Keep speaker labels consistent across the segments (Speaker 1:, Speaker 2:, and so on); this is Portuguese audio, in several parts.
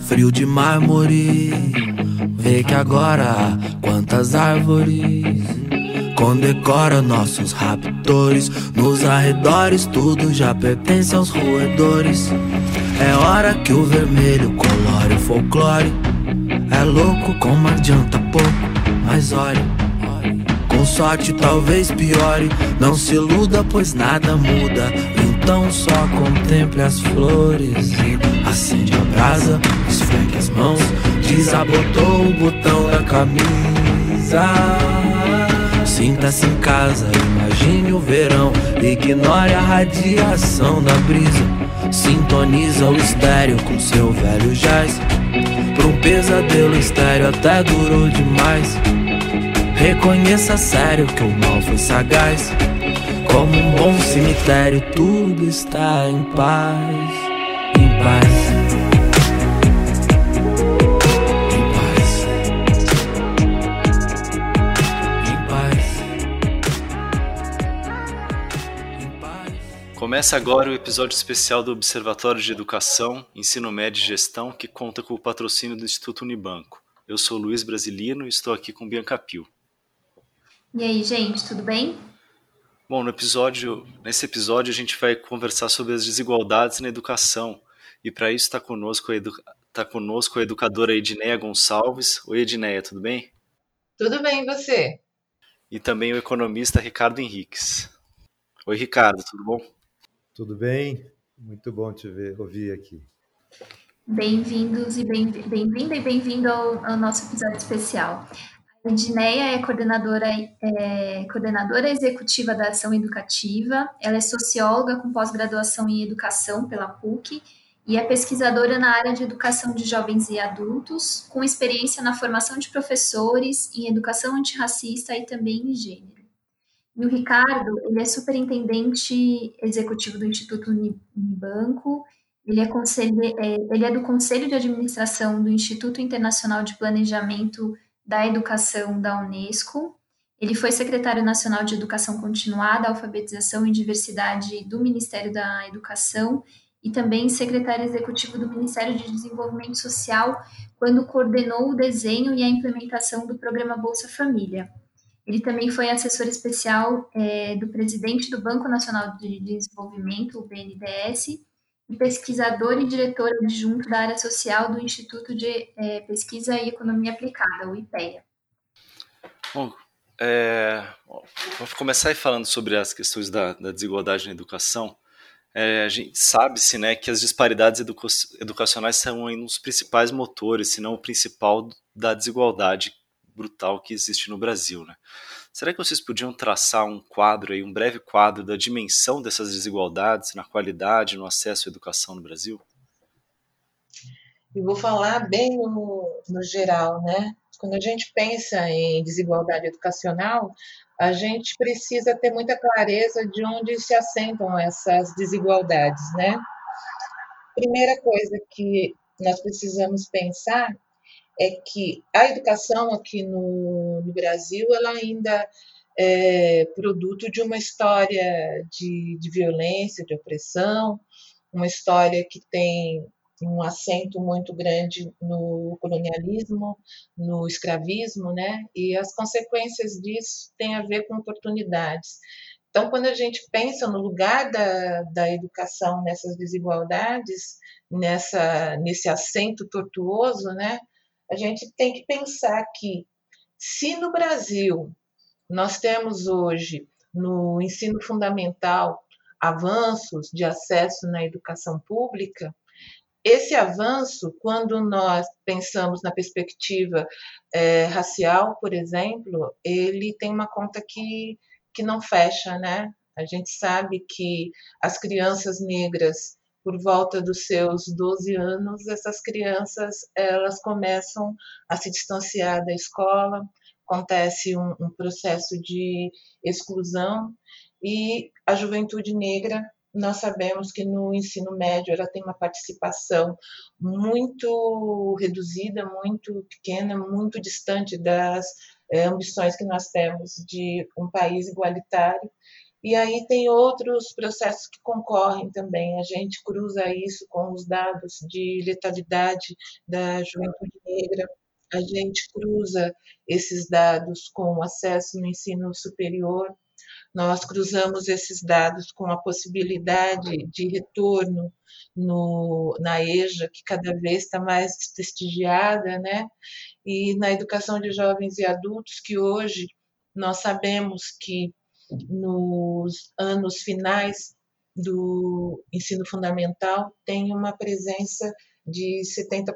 Speaker 1: frio de mármore. Vê que agora quantas árvores condecora nossos raptores. Nos arredores tudo já pertence aos roedores. É hora que o vermelho colore o folclore. É louco como adianta pouco, mas olhe. Com sorte talvez piore, não se iluda pois nada muda. Então só contemple as flores e acende a brasa, esfregue as mãos, desabotou o botão da camisa. Sinta-se em casa, imagine o verão, ignore a radiação da brisa. Sintoniza o estéreo com seu velho jazz. Pra um pesadelo estéreo até durou demais. Reconheça sério que o mal foi sagaz. Como um bom cemitério, tudo está em paz, em paz.
Speaker 2: Começa agora o episódio especial do Observatório de Educação, Ensino Médio e Gestão, que conta com o patrocínio do Instituto Unibanco. Eu sou Luiz Brasilino e estou aqui com Bianca Pio.
Speaker 3: E aí, gente, tudo bem?
Speaker 2: Bom, no episódio, nesse episódio a gente vai conversar sobre as desigualdades na educação. E para isso está conosco, a edu... tá conosco a educadora Edneia Gonçalves. Oi, Edneia, tudo bem?
Speaker 4: Tudo bem, e você?
Speaker 2: E também o economista Ricardo Henriques. Oi, Ricardo, tudo bom?
Speaker 5: Tudo bem? Muito bom te ver, ouvir aqui.
Speaker 3: Bem-vindos e bem-vinda bem e bem-vindo ao, ao, nosso episódio especial. A Edneia é coordenadora, é coordenadora executiva da Ação Educativa, ela é socióloga com pós-graduação em Educação pela PUC e é pesquisadora na área de educação de jovens e adultos, com experiência na formação de professores, em educação antirracista e também em gênero. E o Ricardo, ele é superintendente executivo do Instituto Unibanco, ele é, é, ele é do Conselho de Administração do Instituto Internacional de Planejamento da Educação da Unesco, ele foi secretário nacional de Educação Continuada, Alfabetização e Diversidade do Ministério da Educação e também secretário executivo do Ministério de Desenvolvimento Social, quando coordenou o desenho e a implementação do programa Bolsa Família. Ele também foi assessor especial é, do presidente do Banco Nacional de Desenvolvimento, o BNDES, e pesquisador e diretor adjunto da área social do Instituto de é, Pesquisa e Economia Aplicada, o IPEA.
Speaker 2: Bom, é, vou começar falando sobre as questões da, da desigualdade na educação. É, a gente sabe-se né, que as disparidades educa educacionais são um dos principais motores, se não o principal, da desigualdade brutal que existe no Brasil. Né? Será que vocês podiam traçar um quadro, aí, um breve quadro da dimensão dessas desigualdades na qualidade, no acesso à educação no Brasil?
Speaker 4: Eu vou falar bem no, no geral, né? Quando a gente pensa em desigualdade educacional, a gente precisa ter muita clareza de onde se assentam essas desigualdades, né? Primeira coisa que nós precisamos pensar é que a educação aqui no, no Brasil ela ainda é produto de uma história de, de violência, de opressão, uma história que tem um acento muito grande no colonialismo, no escravismo, né? E as consequências disso têm a ver com oportunidades. Então, quando a gente pensa no lugar da, da educação nessas desigualdades, nessa, nesse acento tortuoso, né? A gente tem que pensar que, se no Brasil nós temos hoje, no ensino fundamental, avanços de acesso na educação pública, esse avanço, quando nós pensamos na perspectiva é, racial, por exemplo, ele tem uma conta que, que não fecha, né? A gente sabe que as crianças negras por volta dos seus 12 anos, essas crianças elas começam a se distanciar da escola, acontece um, um processo de exclusão e a juventude negra nós sabemos que no ensino médio ela tem uma participação muito reduzida, muito pequena, muito distante das é, ambições que nós temos de um país igualitário E aí tem outros processos que concorrem também. A gente cruza isso com os dados de letalidade da juventude negra, a gente cruza esses dados com o acesso no ensino superior, nós cruzamos esses dados com a possibilidade de retorno no, na EJA, que cada vez está mais prestigiada, né? e na educação de jovens e adultos, que hoje nós sabemos que nos anos finais do ensino fundamental tem uma presença de 70%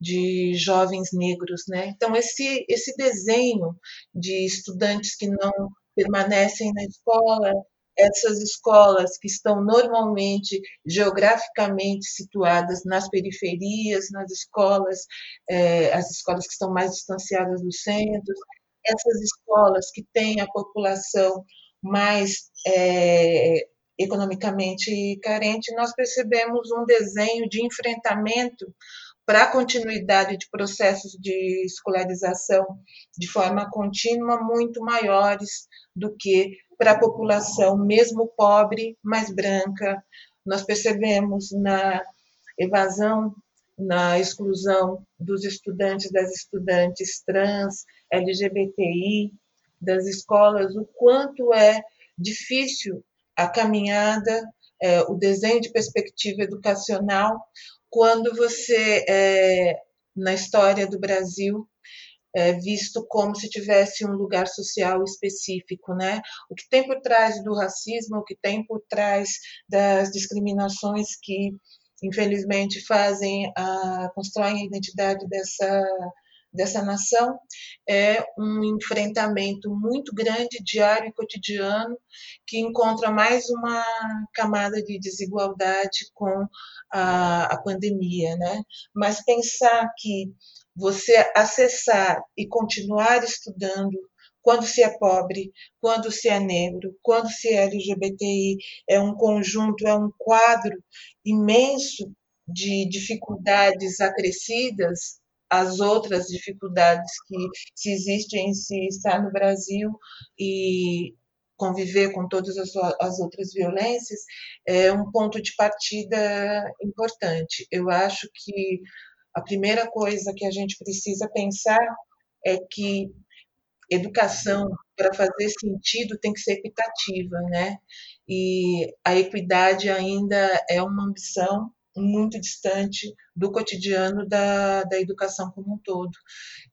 Speaker 4: de jovens negros, né? Então esse esse desenho de estudantes que não permanecem na escola, essas escolas que estão normalmente geograficamente situadas nas periferias, nas escolas, é, as escolas que estão mais distanciadas dos centros, essas escolas que têm a população mais é, economicamente carente, nós percebemos um desenho de enfrentamento para a continuidade de processos de escolarização de forma contínua muito maiores do que para a população, mesmo pobre, mais branca. Nós percebemos na evasão, na exclusão dos estudantes, das estudantes trans, LGBTI, das escolas, o quanto é difícil a caminhada, é, o desenho de perspectiva educacional, quando você, é, na história do Brasil, é visto como se tivesse um lugar social específico, né? O que tem por trás do racismo, o que tem por trás das discriminações que infelizmente fazem a constroem a identidade dessa dessa nação é um enfrentamento muito grande, diário e cotidiano, que encontra mais uma camada de desigualdade com a, a pandemia, né? Mas pensar que você acessar e continuar estudando quando se é pobre, quando se é negro, quando se é LGBTI, é um conjunto, é um quadro imenso de dificuldades acrescidas as outras dificuldades que se existem em se estar no Brasil e conviver com todas as, as outras violências é um ponto de partida importante. Eu acho que a primeira coisa que a gente precisa pensar é que educação, para fazer sentido, tem que ser equitativa, né? E a equidade ainda é uma ambição muito distante do cotidiano da, da educação como um todo.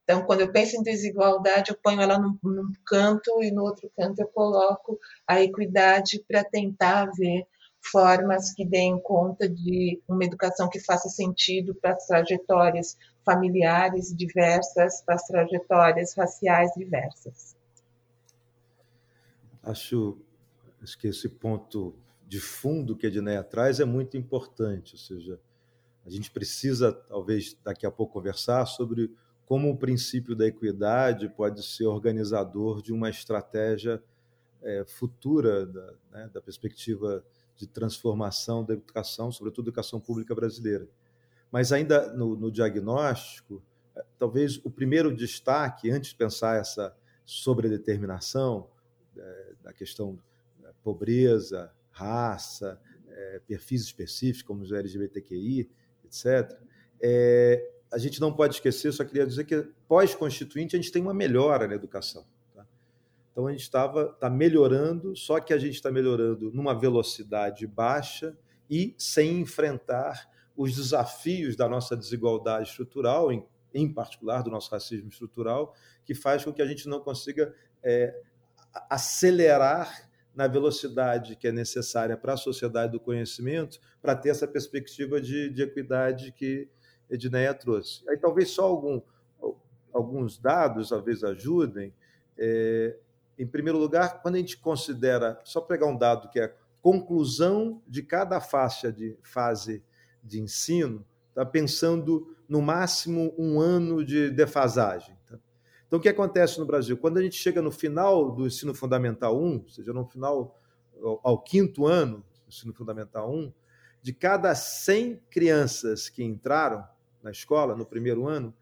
Speaker 4: Então, quando eu penso em desigualdade, eu ponho ela num, num canto e no outro canto eu coloco a equidade para tentar ver formas que deem conta de uma educação que faça sentido para as trajetórias familiares diversas, para as trajetórias raciais diversas.
Speaker 5: Acho, acho que esse ponto de fundo que a Edneia traz é muito importante, ou seja, a gente precisa, talvez, daqui a pouco conversar sobre como o princípio da equidade pode ser organizador de uma estratégia é, futura da, né, da perspectiva de transformação da educação, sobretudo educação pública brasileira. Mas ainda no, no diagnóstico, é, talvez o primeiro destaque, antes de pensar essa sobredeterminação é, da questão da pobreza, raça, é, perfis específicos, como os LGBTQI, etc., é, a gente não pode esquecer, só queria dizer que pós-constituinte a gente tem uma melhora na educação. Tá? Então a gente estava tá melhorando, só que a gente está melhorando numa velocidade baixa e sem enfrentar os desafios da nossa desigualdade estrutural, em, em particular do nosso racismo estrutural, que faz com que a gente não consiga é, acelerar na velocidade que é necessária para a sociedade do conhecimento, para ter essa perspectiva de, de equidade que Edneia trouxe. Aí talvez só algum, alguns dados talvez ajudem. É, em primeiro lugar, quando a gente considera, só pegar um dado que é a conclusão de cada faixa de fase de ensino, está pensando no máximo um ano de defasagem. Então, o que acontece no Brasil? Quando a gente chega no final do ensino fundamental 1, ou seja, no final ao quinto ano do ensino fundamental 1, de cada 100 crianças que entraram na escola no primeiro ano,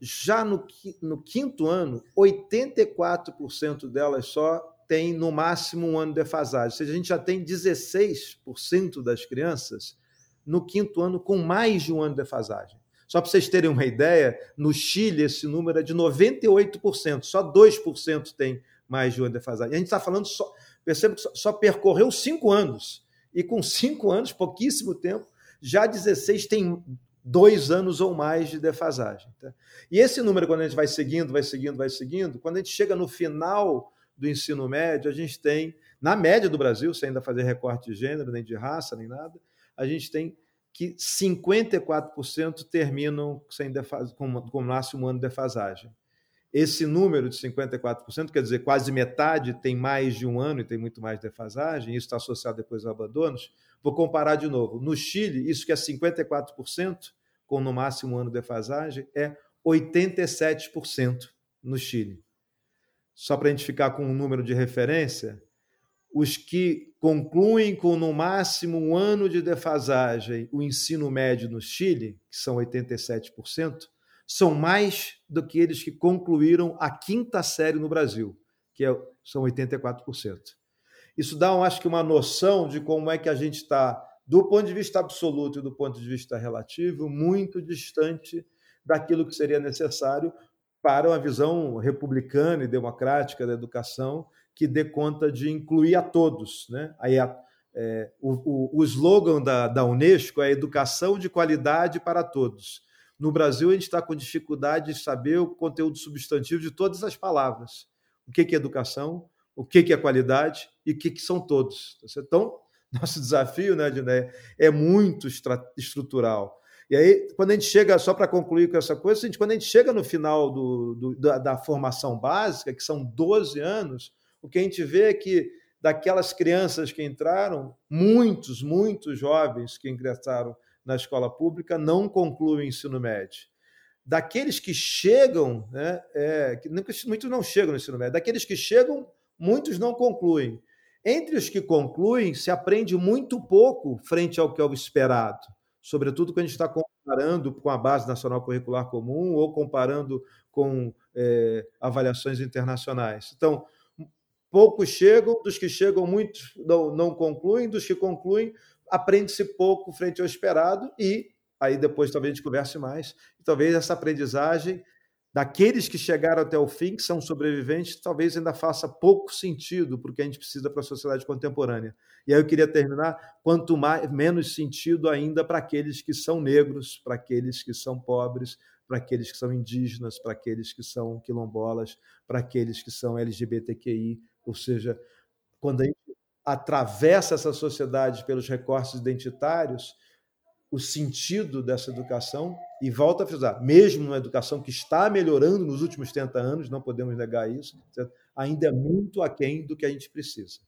Speaker 5: já no, no quinto ano, 84% delas só tem no máximo um ano de defasagem. Ou seja, a gente já tem 16% das crianças no quinto ano com mais de um ano de defasagem. Só para vocês terem uma ideia, no Chile esse número é de 98%, só 2% tem mais de um de defasagem. E a gente está falando só, perceba que só, só percorreu cinco anos. E com cinco anos, pouquíssimo tempo, já 16 tem dois anos ou mais de defasagem. Tá? E esse número, quando a gente vai seguindo, vai seguindo, vai seguindo, quando a gente chega no final do ensino médio, a gente tem, na média do Brasil, sem ainda fazer recorte de gênero, nem de raça, nem nada, a gente tem que 54% terminam sem defas... com, com máximo um ano de defasagem. Esse número de 54%, quer dizer, quase metade tem mais de um ano e tem muito mais defasagem, isso está associado depois aos abandonos. Vou comparar de novo. No Chile, isso que é 54%, com no máximo um ano de defasagem, é 87% no Chile. Só para a gente ficar com um número de referência, os que concluem com no máximo um ano de defasagem o ensino médio no Chile, que são 87%, são mais do que eles que concluíram a quinta série no Brasil, que é, são 84%. Isso dá, acho que, uma noção de como é que a gente está, do ponto de vista absoluto e do ponto de vista relativo, muito distante daquilo que seria necessário para uma visão republicana e democrática da educação que dê conta de incluir a todos. Né? Aí a, é, o, o, o slogan da, da Unesco é educação de qualidade para todos. No Brasil, a gente está com dificuldade de saber o conteúdo substantivo de todas as palavras. O que é educação, o que é qualidade e o que são todos. Então, nosso desafio, né, Diné, é muito estrutural. E aí, quando a gente chega, só para concluir com essa coisa, a gente, quando a gente chega no final do, do, da, da, formação básica, que são 12 anos, o que a gente vê é que daquelas crianças que entraram, muitos, muitos jovens que ingressaram na escola pública não concluem o ensino médio. Daqueles que chegam, né, é, muitos não chegam no ensino médio, daqueles que chegam, muitos não concluem. Entre os que concluem, se aprende muito pouco frente ao que é o esperado, sobretudo quando a gente está comparando com a Base Nacional Curricular Comum ou comparando com é, avaliações internacionais. Então, poucos chegam, dos que chegam, muitos não, não concluem, dos que concluem, aprende-se pouco frente ao esperado e aí depois talvez a gente converse mais. Talvez essa aprendizagem daqueles que chegaram até o fim, que são sobreviventes, talvez ainda faça pouco sentido porque a gente precisa para a sociedade contemporânea. E aí eu queria terminar, quanto mais menos sentido ainda para aqueles que são negros, para aqueles que são pobres, para aqueles que são indígenas, para aqueles que são quilombolas, para aqueles que são LGBTQI, ou seja, quando a gente atravessa essa sociedade pelos recortes identitários, o sentido dessa educação, e volta a frisar, mesmo uma educação que está melhorando nos últimos 30 anos, não podemos negar isso, ainda é muito aquém do que a gente precisa.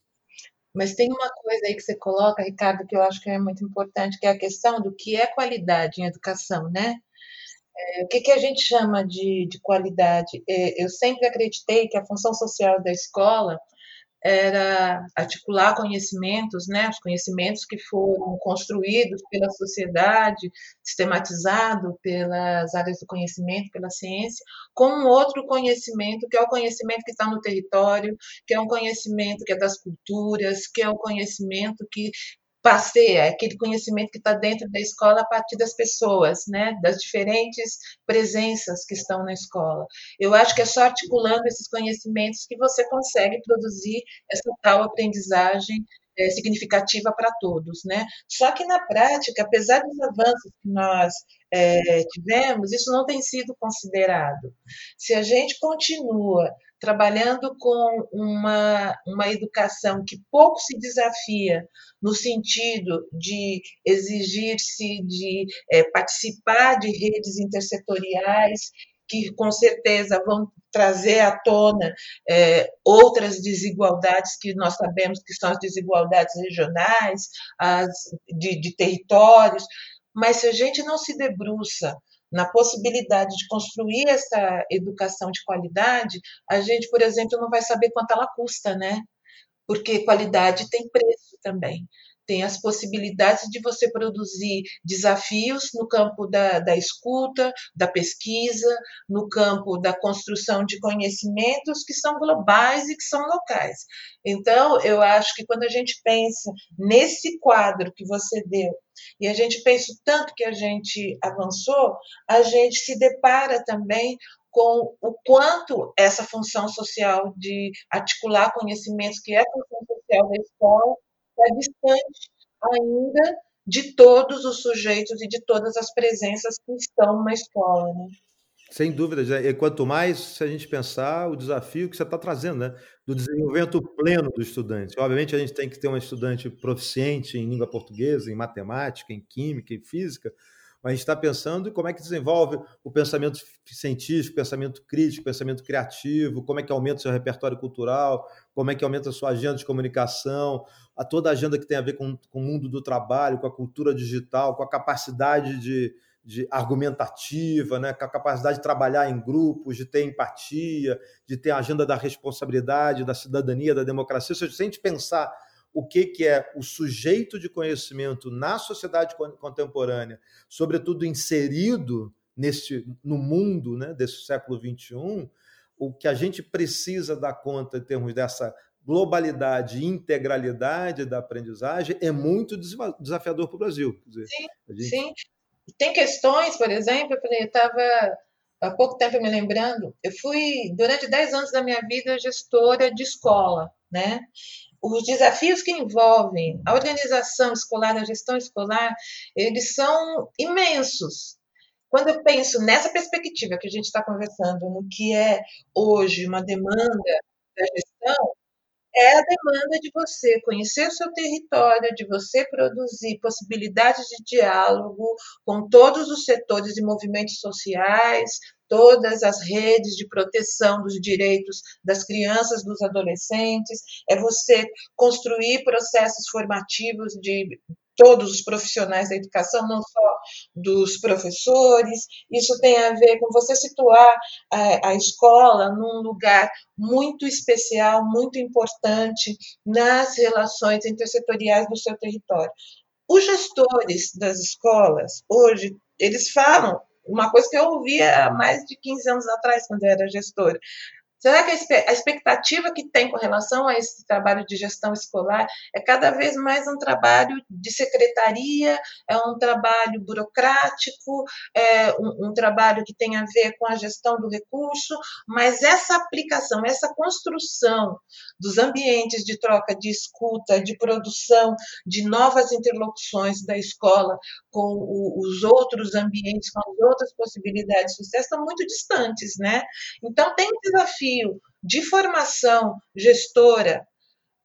Speaker 4: Mas tem uma coisa aí que você coloca, Ricardo, que eu acho que é muito importante, que é a questão do que é qualidade em educação, né? É, o que, que, a gente chama de, de qualidade? É, eu sempre acreditei que a função social da escola era articular conhecimentos, né, os conhecimentos que foram construídos pela sociedade, sistematizado pelas áreas do conhecimento, pela ciência, com um outro conhecimento, que é o conhecimento que está no território, que é um conhecimento que é das culturas, que é o conhecimento que passeia, aquele conhecimento que está dentro da escola a partir das pessoas, né, das diferentes presenças que estão na escola. Eu acho que é só articulando esses conhecimentos que você consegue produzir essa tal aprendizagem é, significativa para todos, né? Só que na prática, apesar dos avanços que nós é, tivemos, isso não tem sido considerado. Se a gente continua trabalhando com uma, uma educação que pouco se desafia no sentido de exigir-se de é, participar de redes intersetoriais que com certeza vão trazer à tona é, outras desigualdades que nós sabemos que são as desigualdades regionais, as de, de territórios, mas se a gente não se debruça na possibilidade de construir essa educação de qualidade, a gente, por exemplo, não vai saber quanto ela custa, né? Porque qualidade tem preço também. Tem as possibilidades de você produzir desafios no campo da, da escuta, da pesquisa, no campo da construção de conhecimentos que são globais e que são locais. Então, eu acho que quando a gente pensa nesse quadro que você deu, e a gente pensa o tanto que a gente avançou, a gente se depara também com o quanto essa função social de articular conhecimentos, que é a função social da escola, é distante ainda de todos os sujeitos e de todas as presenças que estão na escola. Né?
Speaker 5: Sem dúvida, e quanto mais se a gente pensar o desafio que você está trazendo, né? do desenvolvimento pleno do estudante. Obviamente, a gente tem que ter um estudante proficiente em língua portuguesa, em matemática, em química, em física, mas a gente está pensando como é que desenvolve o pensamento científico, pensamento crítico, pensamento criativo, como é que aumenta o seu repertório cultural, como é que aumenta a sua agenda de comunicação, a toda a agenda que tem a ver com, com o mundo do trabalho, com a cultura digital, com a capacidade de, de argumentativa, né, com a capacidade de trabalhar em grupos, de ter empatia, de ter a agenda da responsabilidade, da cidadania, da democracia. Se a gente pensar o que, que é o sujeito de conhecimento na sociedade contemporânea, sobretudo inserido neste, no mundo né, desse século XXI, o que a gente precisa dar conta em termos dessa globalidade e integralidade da aprendizagem é muito desafiador para o Brasil.
Speaker 4: Dizer, sim, gente... sim. Tem questões, por exemplo, eu estava há pouco tempo me lembrando, eu fui, durante 10 anos da minha vida, gestora de escola, né? Os desafios que envolvem a organização escolar, a gestão escolar, eles são imensos. Quando eu penso nessa perspectiva que a gente está conversando, no que é hoje uma demanda da gestão, é a demanda de você conhecer o seu território, de você produzir possibilidades de diálogo com todos os setores e movimentos sociais, todas as redes de proteção dos direitos das crianças, dos adolescentes, é você construir processos formativos de todos os profissionais da educação, não só dos professores. Isso tem a ver com você situar a, a, escola num lugar muito especial, muito importante nas relações intersetoriais do seu território. Os gestores das escolas, hoje, eles falam uma coisa que eu ouvia há mais de 15 anos atrás, quando eu era gestora. Será que a expectativa que tem com relação a esse trabalho de gestão escolar é cada vez mais um trabalho de secretaria, é um trabalho burocrático, é um, um trabalho que tem a ver com a gestão do recurso, mas essa aplicação, essa construção dos ambientes de troca, de escuta, de produção de novas interlocuções da escola com o, os outros ambientes, com as outras possibilidades de sucesso, estão muito distantes, né? Então, tem um desafio de formação gestora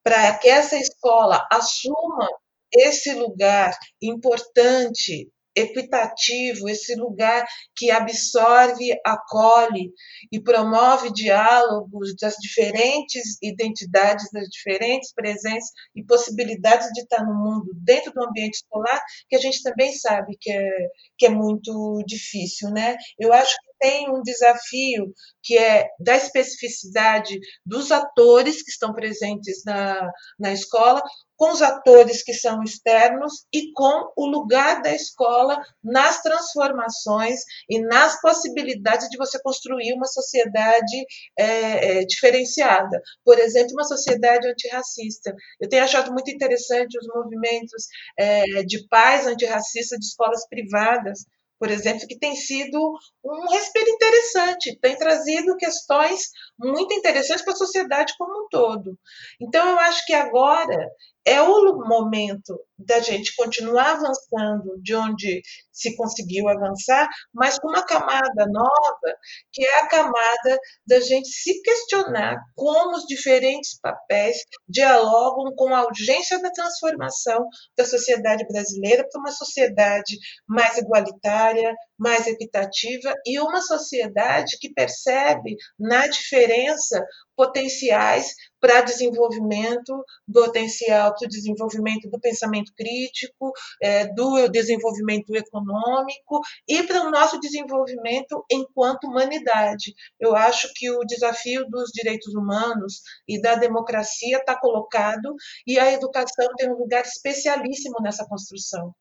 Speaker 4: para que essa escola assuma esse lugar importante equitativo, esse lugar que absorve, acolhe e promove diálogos das diferentes identidades, das diferentes presenças e possibilidades de estar no mundo dentro do ambiente escolar, que a gente também sabe que é, que é muito difícil, né? Eu acho que tem um desafio que é da especificidade dos atores que estão presentes na, na escola, com os atores que são externos e com o lugar da escola nas transformações e nas possibilidades de você construir uma sociedade é, é, diferenciada. Por exemplo, uma sociedade antirracista. Eu tenho achado muito interessante os movimentos é, de pais antirracistas de escolas privadas, por exemplo, que tem sido um respeito interessante, tem trazido questões muito interessantes para a sociedade como um todo. Então, eu acho que agora é o momento da gente continuar avançando de onde se conseguiu avançar, mas com uma camada nova, que é a camada da gente se questionar como os diferentes papéis dialogam com a urgência da transformação da sociedade brasileira para uma sociedade mais igualitária, mais equitativa e uma sociedade que percebe na diferença potenciais para desenvolvimento potencial, para o desenvolvimento do pensamento crítico, é, do desenvolvimento econômico e para o nosso desenvolvimento enquanto humanidade. Eu acho que o desafio dos direitos humanos e da democracia está colocado e a educação tem um lugar especialíssimo nessa construção.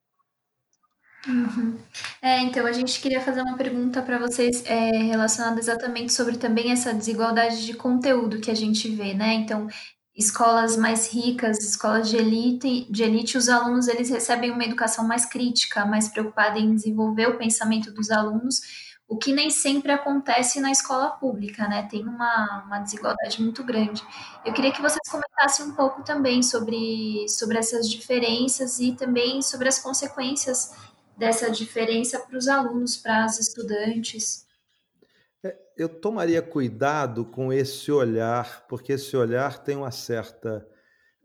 Speaker 3: Uhum. É, então, a gente queria fazer uma pergunta para vocês é, relacionada exatamente sobre também essa desigualdade de conteúdo que a gente vê, né? Então, escolas mais ricas, escolas de elite, de elite, os alunos eles recebem uma educação mais crítica, mais preocupada em desenvolver o pensamento dos alunos, o que nem sempre acontece na escola pública, né? Tem uma, uma desigualdade muito grande. Eu queria que vocês comentassem um pouco também sobre, sobre essas diferenças e também sobre as consequências dessa diferença para os alunos, para os estudantes?
Speaker 5: É, eu tomaria cuidado com esse olhar, porque esse olhar tem uma certa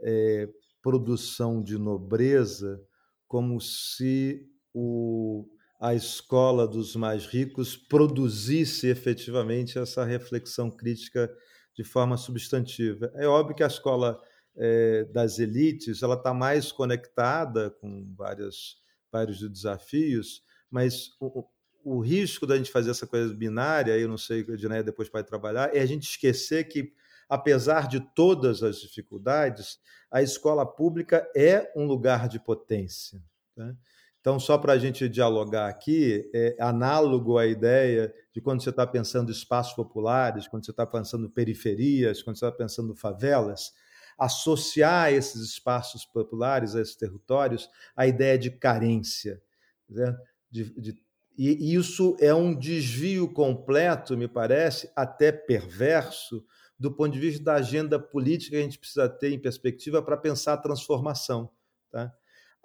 Speaker 5: é, produção de nobreza, como se o, a escola dos mais ricos produzisse efetivamente essa reflexão crítica de forma substantiva. É óbvio que a escola é, das elites ela está mais conectada com várias vários desafios, mas o, o risco da gente fazer essa coisa binária, eu não sei a Dinéia depois pode trabalhar, é a gente esquecer que, apesar de todas as dificuldades, a escola pública é um lugar de potência. Né? Então, só para a gente dialogar aqui, é análogo à ideia de quando você está pensando espaços populares, quando você está pensando periferias, quando você está pensando favelas, associar esses espaços populares, a esses territórios, a ideia de carência. Né? De, de, e isso é um desvio completo, me parece, até perverso, do ponto de vista da agenda política que a gente precisa ter em perspectiva para pensar a transformação. Tá?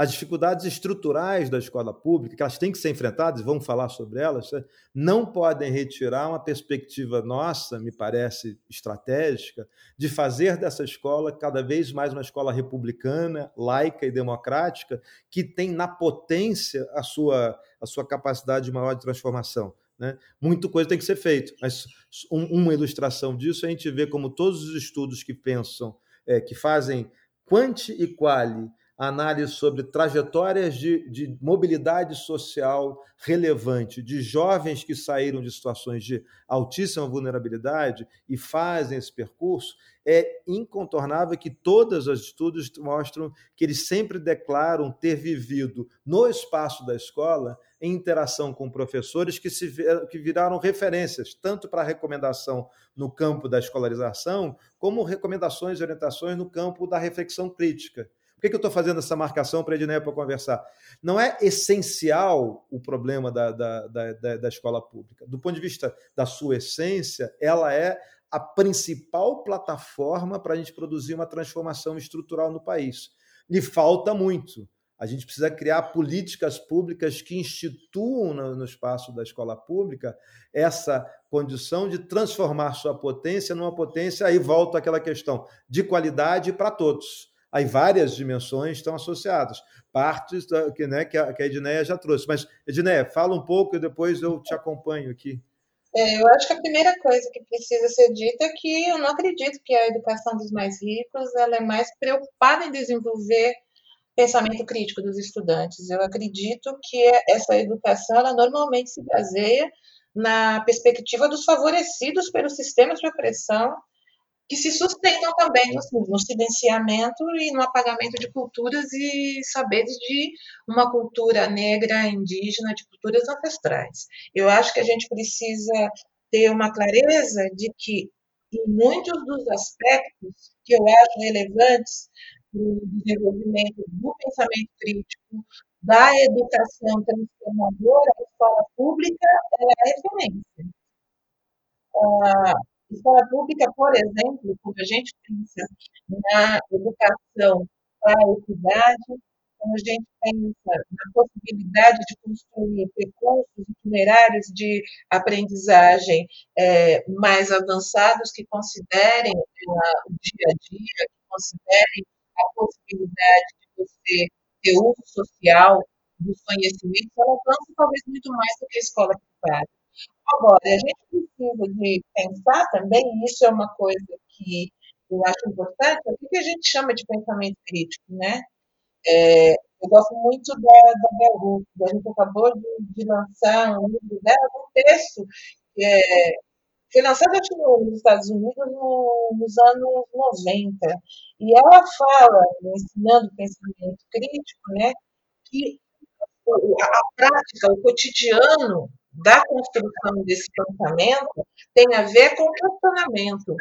Speaker 5: As dificuldades estruturais da escola pública, que elas têm que ser enfrentadas, vamos falar sobre elas, né, não podem retirar uma perspectiva nossa, me parece estratégica, de fazer dessa escola cada vez mais uma escola republicana, laica e democrática, que tem na potência a sua, a sua capacidade maior de transformação. Né? Muita coisa tem que ser feita, mas um, uma ilustração disso a gente vê como todos os estudos que pensam, é, que fazem quanti e quali análise sobre trajetórias de, de, mobilidade social relevante de jovens que saíram de situações de altíssima vulnerabilidade e fazem esse percurso, é incontornável que todos os estudos mostram que eles sempre declaram ter vivido no espaço da escola em interação com professores que, se, que viraram referências, tanto para recomendação no campo da escolarização, como recomendações e orientações no campo da reflexão crítica. Por que, que eu estou fazendo essa marcação para a Edneia para conversar? Não é essencial o problema da, da, da, da escola pública. Do ponto de vista da sua essência, ela é a principal plataforma para a gente produzir uma transformação estrutural no país. E falta muito. A gente precisa criar políticas públicas que instituam no, espaço da escola pública essa condição de transformar sua potência numa potência. Aí volta aquela questão de qualidade para todos aí várias dimensões estão associadas, partes da, que, né, que, a, que a Edneia já trouxe. Mas, Edneia, fala um pouco e depois eu te acompanho aqui.
Speaker 4: É, eu acho que a primeira coisa que precisa ser dita é que eu não acredito que a educação dos mais ricos ela é mais preocupada em desenvolver pensamento crítico dos estudantes. Eu acredito que essa educação ela normalmente se baseia na perspectiva dos favorecidos pelos sistemas de opressão que se sustentam também no, no, silenciamento e no apagamento de culturas e saberes de uma cultura negra, indígena, de culturas ancestrais. Eu acho que a gente precisa ter uma clareza de que, em muitos dos aspectos que eu acho relevantes para o desenvolvimento do pensamento crítico, da educação transformadora, a escola pública é referência. Ah, Escola pública, por exemplo, quando a gente pensa na educação para a equidade, quando a gente pensa na possibilidade de construir percursos itinerários de aprendizagem é, mais avançados que considerem é, o dia a dia, que considerem a possibilidade de você ter uso social dos conhecimentos, ela avança talvez muito mais do que a escola privada. Agora, a gente precisa de pensar também, e isso é uma coisa que eu acho importante o que a gente chama de pensamento crítico, né? É, eu gosto muito da, da Bell A gente acabou de, de, lançar um livro dela, um texto que é, foi lançado aqui nos Estados Unidos no, nos anos 90. E ela fala, ensinando pensamento crítico, né, que a prática, o cotidiano da construção desse pensamento tem a ver com o questionamento.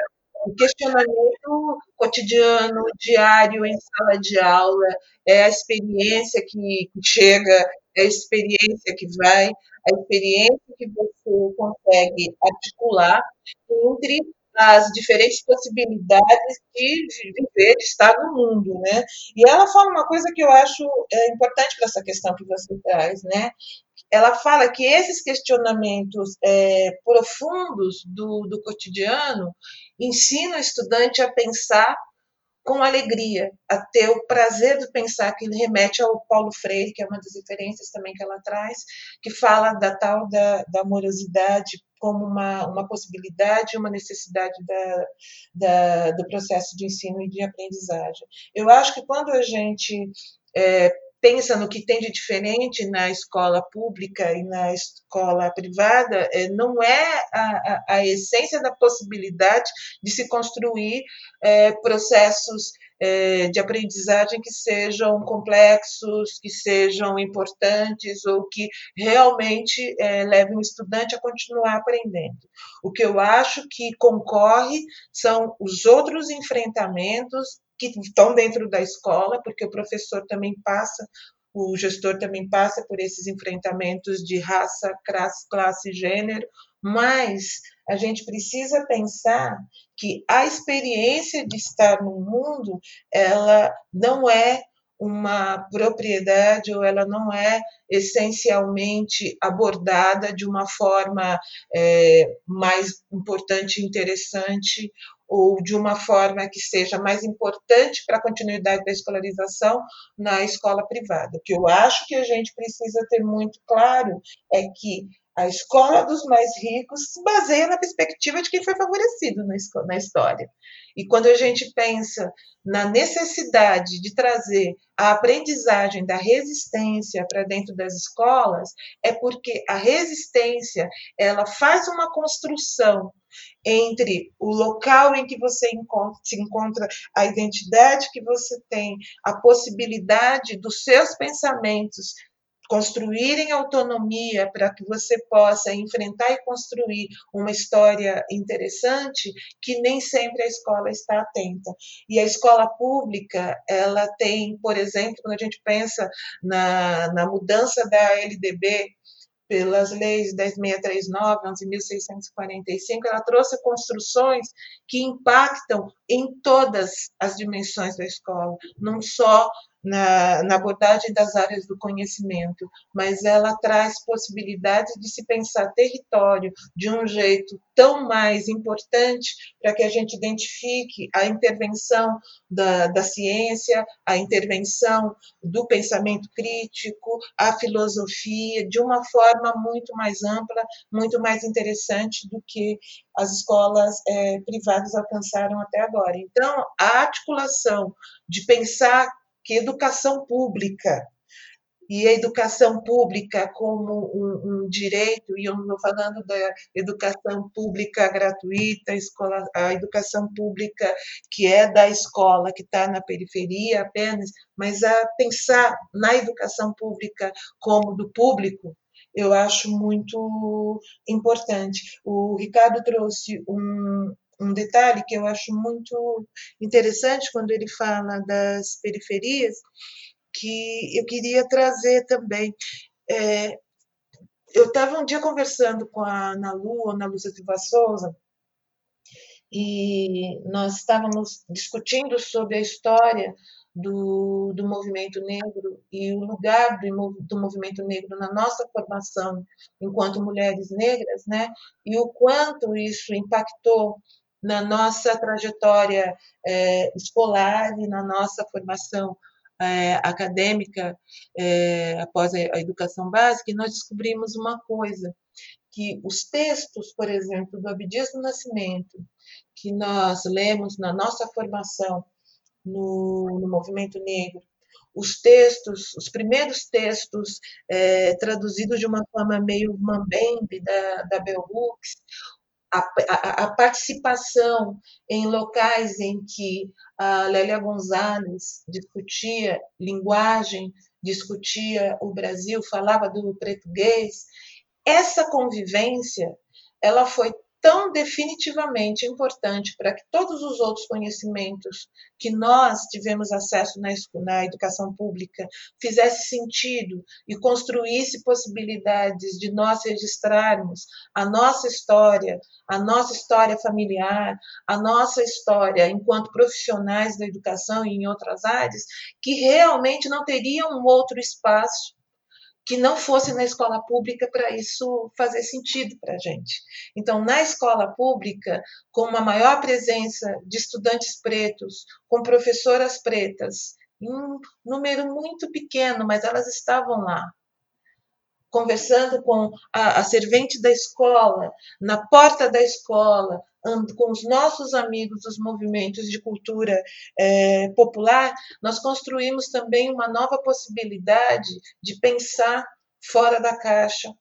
Speaker 4: O questionamento cotidiano, diário, em sala de aula, é a experiência que chega, é a experiência que vai, a experiência que você consegue articular entre as diferentes possibilidades de viver, de estar no mundo, né? E ela fala uma coisa que eu acho é, importante para essa questão que você traz, né? Ela fala que esses questionamentos é, profundos do, do cotidiano ensinam o estudante a pensar com alegria, a ter o prazer de pensar, que remete ao Paulo Freire, que é uma das referências também que ela traz, que fala da tal da, da amorosidade como uma, uma possibilidade, uma necessidade da, da, do processo de ensino e de aprendizagem. Eu acho que quando a gente é, pensa no que tem de diferente na escola pública e na escola privada, é, não é a, a, a essência da possibilidade de se construir é, processos é, de aprendizagem que sejam complexos, que sejam importantes ou que realmente é, levem o estudante a continuar aprendendo. O que eu acho que concorre são os outros enfrentamentos que estão dentro da escola, porque o professor também passa, o gestor também passa por esses enfrentamentos de raça, classe, classe gênero, mas a gente precisa pensar que a experiência de estar no mundo, ela não é uma propriedade ou ela não é essencialmente abordada de uma forma é, mais importante interessante ou de uma forma que seja mais importante para a continuidade da escolarização na escola privada. O que eu acho que a gente precisa ter muito claro é que a escola dos mais ricos se baseia na perspectiva de quem foi favorecido na história. E quando a gente pensa na necessidade de trazer a aprendizagem da resistência para dentro das escolas, é porque a resistência ela faz uma construção entre o local em que você encontra, se encontra, a identidade que você tem, a possibilidade dos seus pensamentos construírem autonomia para que você possa enfrentar e construir uma história interessante que nem sempre a escola está atenta. E a escola pública, ela tem, por exemplo, quando a gente pensa na, na mudança da LDB pelas leis 10.639, 11.645, ela trouxe construções que impactam em todas as dimensões da escola, não só na, na, abordagem das áreas do conhecimento, mas ela traz possibilidades de se pensar território de um jeito tão mais importante para que a gente identifique a intervenção da, da ciência, a intervenção do pensamento crítico, a filosofia, de uma forma muito mais ampla, muito mais interessante do que as escolas é, privadas alcançaram até agora. Então, a articulação de pensar que educação pública e a educação pública como um, um direito, e eu não estou falando da educação pública gratuita, a, escola, a educação pública que é da escola, que está na periferia apenas, mas a pensar na educação pública como do público, eu acho muito importante. O Ricardo trouxe um, um detalhe que eu acho muito interessante quando ele fala das periferias, que eu queria trazer também. É, eu estava um dia conversando com a Ana Lu, Ana Lúcia Silva Souza, e nós estávamos discutindo sobre a história do, do movimento negro e o lugar do, do movimento negro na nossa formação enquanto mulheres negras, né? E o quanto isso impactou na nossa trajetória é, escolar e na nossa formação é, acadêmica é, após a, a educação básica, nós descobrimos uma coisa, que os textos, por exemplo, do Abdias do Nascimento, que nós lemos na nossa formação no, no movimento negro, os textos, os primeiros textos é, traduzidos de uma forma meio mambembe da, da Bell Hooks, a, a, a, participação em locais em que a Lélia Gonzalez discutia linguagem, discutia o Brasil, falava do português, essa convivência ela foi tão definitivamente importante para que todos os outros conhecimentos que nós tivemos acesso na, na educação pública fizesse sentido e construísse possibilidades de nós registrarmos a nossa história, a nossa história familiar, a nossa história enquanto profissionais da educação e em outras áreas, que realmente não teriam um outro espaço que não fosse na escola pública para isso fazer sentido para a gente. Então, na escola pública, com uma maior presença de estudantes pretos, com professoras pretas, um número muito pequeno, mas elas estavam lá, conversando com a, a servente da escola, na porta da escola, com os nossos amigos dos movimentos de cultura é, popular, nós construímos também uma nova possibilidade de pensar fora da caixa.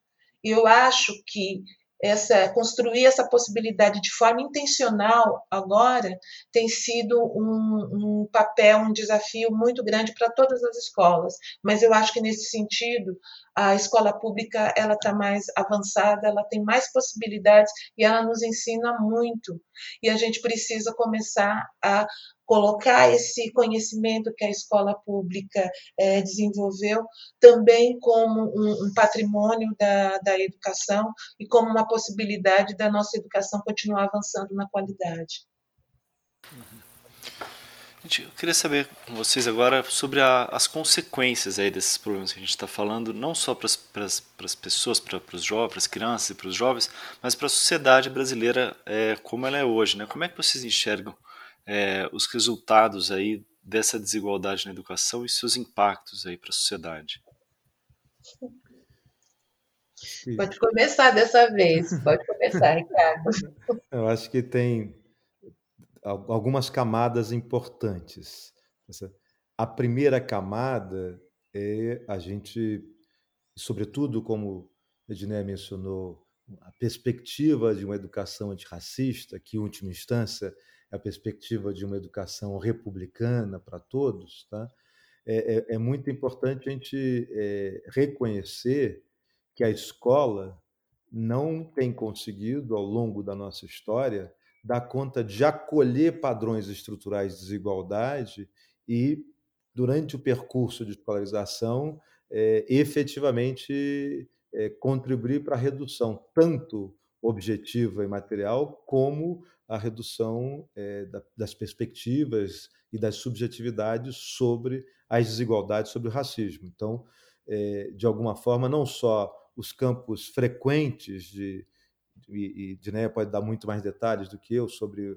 Speaker 4: E eu acho que essa construir essa possibilidade de forma intencional agora tem sido um, um papel, um desafio muito grande para todas as escolas. Mas eu acho que nesse sentido a escola pública ela está mais avançada, ela tem mais possibilidades e ela nos ensina muito. E a gente precisa começar a colocar esse conhecimento que a escola pública é, desenvolveu também como um, um patrimônio da, da educação e como uma possibilidade da nossa educação continuar avançando na qualidade.
Speaker 2: Gente, eu queria saber com vocês agora sobre a, as consequências aí desses problemas que a gente está falando, não só para as pessoas, para os jovens, para as crianças e para os jovens, mas para a sociedade brasileira é, como ela é hoje. Né? Como é que vocês enxergam é, os resultados aí dessa desigualdade na educação e seus impactos aí para a sociedade.
Speaker 4: Pode começar dessa vez, pode começar, Ricardo.
Speaker 5: Eu acho que tem algumas camadas importantes. A primeira camada é a gente, sobretudo, como Edné mencionou, a perspectiva de uma educação antirracista, que, em última instância, a perspectiva de uma educação republicana para todos, tá? é, é, é, muito importante a gente é, reconhecer que a escola não tem conseguido, ao longo da nossa história, dar conta de acolher padrões estruturais de desigualdade e, durante o percurso de escolarização, é, efetivamente é, contribuir para a redução tanto objetiva e material como a redução é, da, das perspectivas e das subjetividades sobre as desigualdades, sobre o racismo. Então, é, de alguma forma, não só os campos frequentes de e, e Dineia pode dar muito mais detalhes do que eu sobre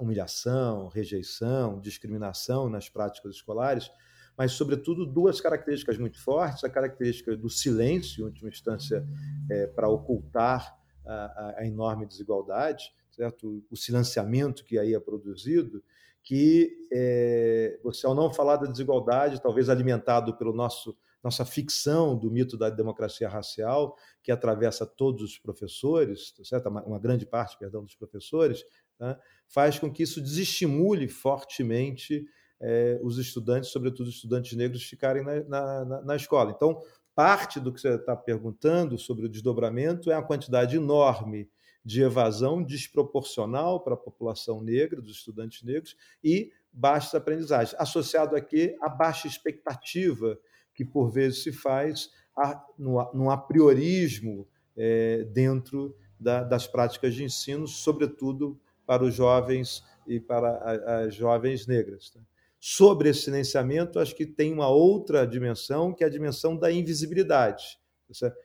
Speaker 5: humilhação, rejeição, discriminação nas práticas escolares, mas, sobretudo, duas características muito fortes: a característica do silêncio, em última instância, é, para ocultar a, a, enorme desigualdade, certo? o silenciamento que aí é produzido, que é, você, ao não falar da desigualdade, talvez alimentado pelo nosso nossa ficção do mito da democracia racial, que atravessa todos os professores, certo? uma grande parte, perdão, dos professores, né? faz com que isso desestimule fortemente é, os estudantes, sobretudo os estudantes negros, ficarem na, na, na escola. Então, parte do que você está perguntando sobre o desdobramento é a quantidade enorme de evasão desproporcional para a população negra, dos estudantes negros, e baixas aprendizagens, associado aqui a baixa expectativa que por vezes se faz a, no, apriorismo é, dentro da, das práticas de ensino, sobretudo para os jovens e para as jovens negras. Tá? Sobre esse silenciamento, acho que tem uma outra dimensão, que é a dimensão da invisibilidade. Certo?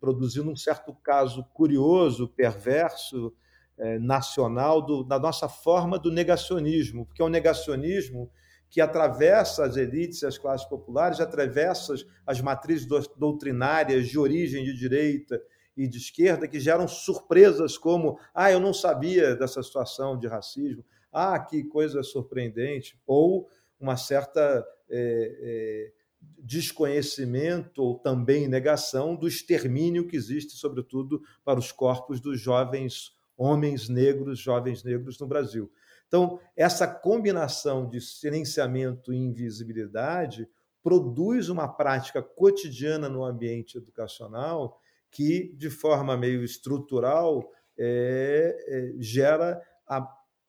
Speaker 5: Produzindo um certo caso curioso, perverso, é, nacional do, da nossa forma do negacionismo, porque é um negacionismo que atravessa as elites e as classes populares, atravessa as matrizes doutrinárias de origem de direita e de esquerda, que geram surpresas como: ah, eu não sabia dessa situação de racismo, ah, que coisa surpreendente, ou uma certa é, é, desconhecimento ou também negação do extermínio que existe, sobretudo para os corpos dos jovens homens negros, jovens negros no Brasil. Então, essa combinação de silenciamento e invisibilidade produz uma prática cotidiana no ambiente educacional que, de forma meio estrutural, é, é, gera a,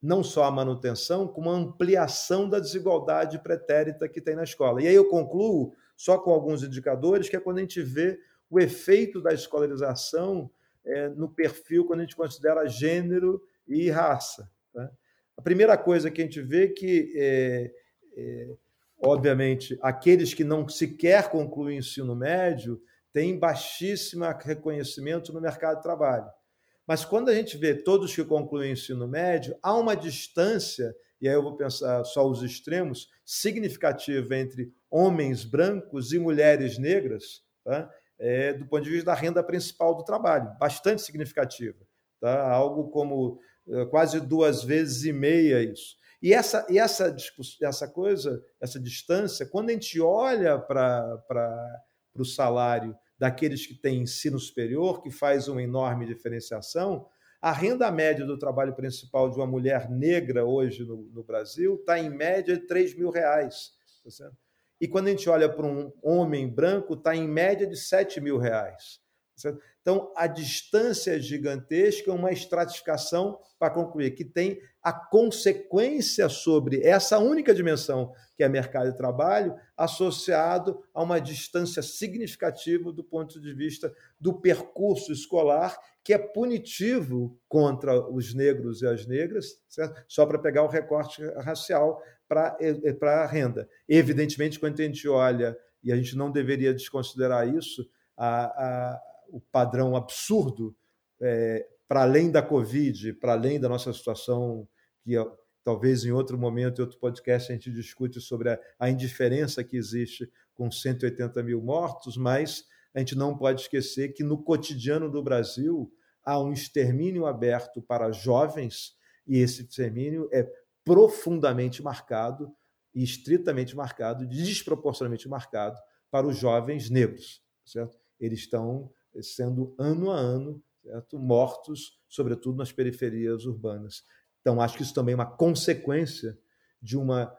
Speaker 5: não só a manutenção, como a ampliação da desigualdade pretérita que tem na escola. E aí eu concluo só com alguns indicadores, que é quando a gente vê o efeito da escolarização é, no perfil, quando a gente considera gênero e raça. Tá? A primeira coisa que a gente vê que, é, é, obviamente, aqueles que não sequer concluem o ensino médio têm baixíssimo reconhecimento no mercado de trabalho. Mas quando a gente vê todos que concluem o ensino médio, há uma distância, e aí eu vou pensar só os extremos, significativa entre homens brancos e mulheres negras, tá? é, do ponto de vista da renda principal do trabalho, bastante significativa. Tá? Algo como eh, quase duas vezes e meia isso. E essa, e essa, essa coisa, essa distância, quando a gente olha para o salário daqueles que têm ensino superior, que faz uma enorme diferenciação, a renda média do trabalho principal de uma mulher negra hoje no, no Brasil está em média de 3 mil reais. Tá e quando a gente olha para um homem branco, está em média de 7 mil reais. Tá então, a distância é gigantesca, uma estratificação, para concluir, que tem a consequência sobre essa única dimensão, que é mercado de trabalho, associado a uma distância significativa do ponto de vista do percurso escolar, que é punitivo contra os negros e as negras, certo? só para pegar o recorte racial para a renda. Evidentemente, quando a gente olha, e a gente não deveria desconsiderar isso, a, a o padrão absurdo é, para além da Covid, para além da nossa situação, que talvez em outro momento, em outro podcast, a gente discute sobre a, a indiferença que existe com 180 mil mortos, mas a gente não pode esquecer que no cotidiano do Brasil há um extermínio aberto para jovens e esse extermínio é profundamente marcado e estritamente marcado, desproporcionalmente marcado para os jovens negros, certo? Eles estão sendo ano a ano certo? mortos, sobretudo nas periferias urbanas. Então, acho que isso também é uma consequência de, uma,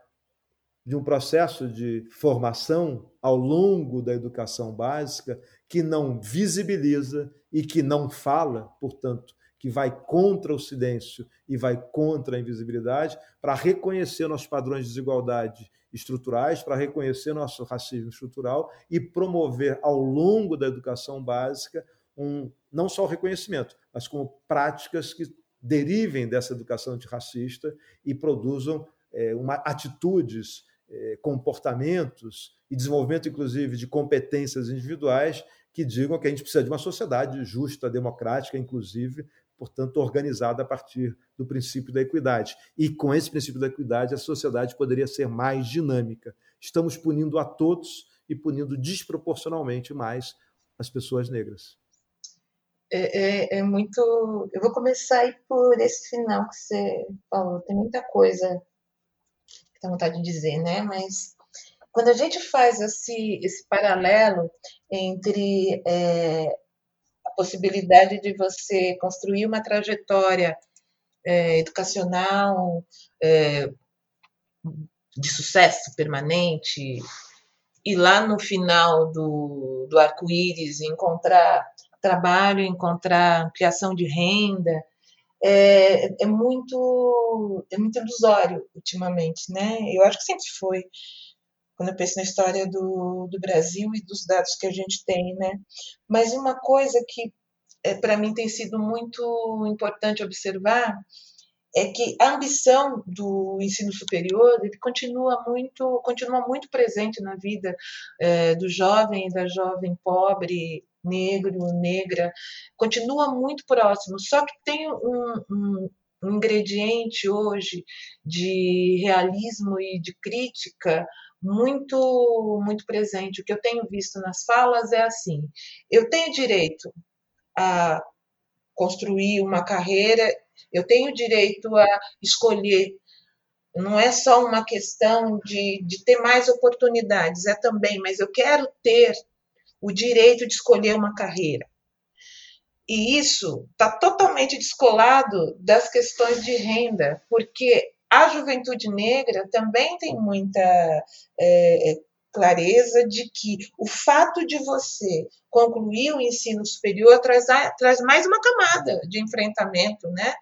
Speaker 5: de um processo de formação ao longo da educação básica que não visibiliza e que não fala, portanto, que vai contra o silêncio e vai contra a invisibilidade, para reconhecer nossos padrões de desigualdade estruturais, para reconhecer nosso racismo estrutural e promover ao longo da educação básica um não só o reconhecimento, mas como práticas que derivem dessa educação antirracista e produzam é, uma, atitudes, é, comportamentos e desenvolvimento, inclusive, de competências individuais que digam que a gente precisa de uma sociedade justa, democrática, inclusive, portanto, organizada a partir do princípio da equidade. E com esse princípio da equidade, a sociedade poderia ser mais dinâmica. Estamos punindo a todos e punindo desproporcionalmente mais as pessoas negras.
Speaker 4: É, é, é muito. Eu vou começar aí por esse final que você falou. Tem muita coisa que dá vontade de dizer, né? Mas quando a gente faz esse, esse paralelo entre é, possibilidade de você construir uma trajetória é, educacional é, de sucesso permanente e lá no final do, do arco-íris encontrar trabalho, encontrar ampliação de renda, é, é, muito é muito ilusório ultimamente, né? Eu acho que sempre foi quando eu penso na história do, do Brasil e dos dados que a gente tem, né? Mas uma coisa que é, para mim tem sido muito importante observar é que a ambição do ensino superior ele continua muito continua muito presente na vida é, do jovem da jovem pobre negro negra continua muito próximo só que tem um, um um ingrediente hoje de realismo e de crítica muito muito presente. O que eu tenho visto nas falas é assim: eu tenho direito a construir uma carreira, eu tenho direito a escolher. Não é só uma questão de, de ter mais oportunidades, é também, mas eu quero ter o direito de escolher uma carreira. E isso está totalmente descolado das questões de renda, porque a juventude negra também tem muita é, clareza de que o fato de você concluir o ensino superior traz, traz mais uma camada de enfrentamento, né?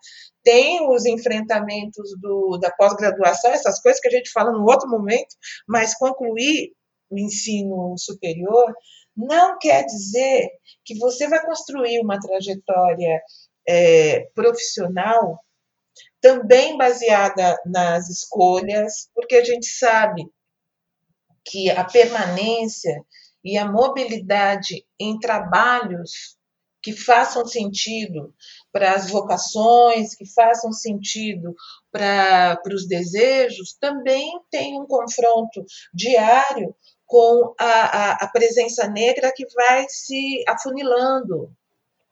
Speaker 4: Tem os enfrentamentos do, da pós-graduação, essas coisas que a gente fala no outro momento, mas concluir o ensino superior não quer dizer que você vai construir uma trajetória é, profissional também baseada nas escolhas, porque a gente sabe que a permanência e a mobilidade em trabalhos que façam sentido para as vocações, que façam sentido para, para os desejos, também tem um confronto diário com a, a, a presença negra que vai se afunilando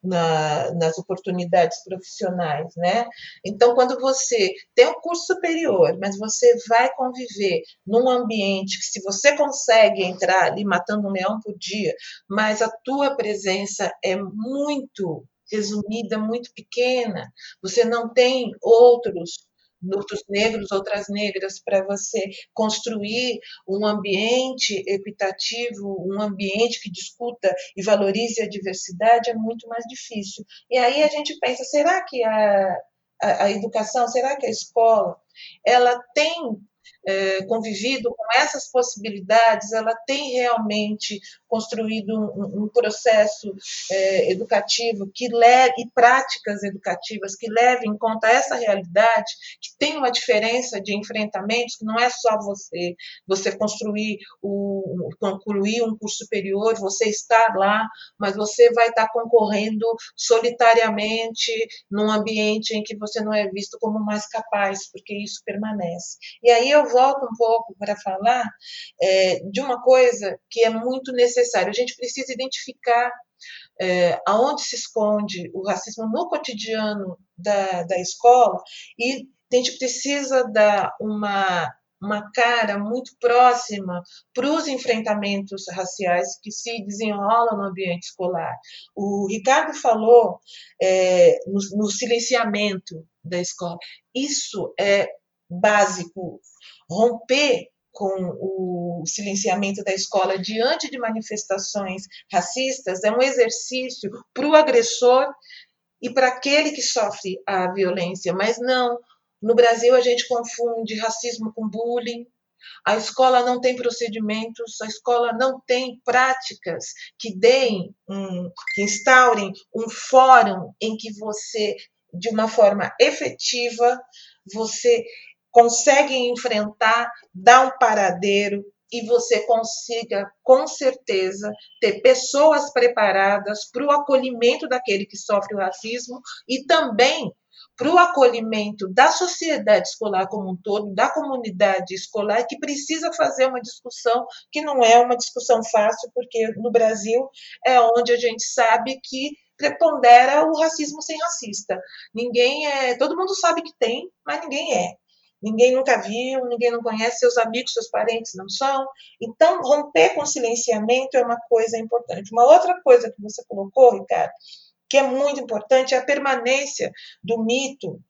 Speaker 4: na, nas oportunidades profissionais, né? Então, quando você tem um curso superior, mas você vai conviver num ambiente que, se você consegue entrar ali matando um leão por dia, mas a tua presença é muito resumida, muito pequena, você não tem outros outros negros, outras negras, para você construir um ambiente equitativo, um ambiente que discuta e valorize a diversidade, é muito mais difícil. E aí a gente pensa, será que a, a, a educação, será que a escola, ela tem é, convivido com essas possibilidades, ela tem realmente construído um, um processo é, educativo que leve e práticas educativas que levem em conta essa realidade, que tem uma diferença de enfrentamentos, que não é só você, você construir o concluir um curso superior, você estar lá, mas você vai estar concorrendo solitariamente num ambiente em que você não é visto como mais capaz, porque isso permanece. E aí eu volto um pouco para falar é, de uma coisa que é muito necessária. A gente precisa identificar é, aonde se esconde o racismo no cotidiano da, da escola e a gente precisa dar uma uma cara muito próxima para os enfrentamentos raciais que se desenrolam no ambiente escolar. O Ricardo falou é, no, no silenciamento da escola. Isso é básico. Romper com o silenciamento da escola diante de manifestações racistas é um exercício para o agressor e para aquele que sofre a violência, mas não. No Brasil, a gente confunde racismo com bullying. A escola não tem procedimentos, a escola não tem práticas que deem, um, que instaurem um fórum em que você, de uma forma efetiva, você consegue enfrentar, dar um paradeiro e você consiga, com certeza, ter pessoas preparadas para o acolhimento daquele que sofre o racismo e também para o acolhimento da sociedade escolar como um todo, da comunidade escolar, que precisa fazer uma discussão que não é uma discussão fácil, porque no Brasil é onde a gente sabe que prepondera o racismo sem racista. Ninguém é, todo mundo sabe que tem, mas ninguém é. Ninguém nunca viu, ninguém não conhece, seus amigos, seus parentes não são. Então, romper com o silenciamento é uma coisa importante. Uma outra coisa que você colocou, Ricardo, que é muito importante, é a permanência do mito.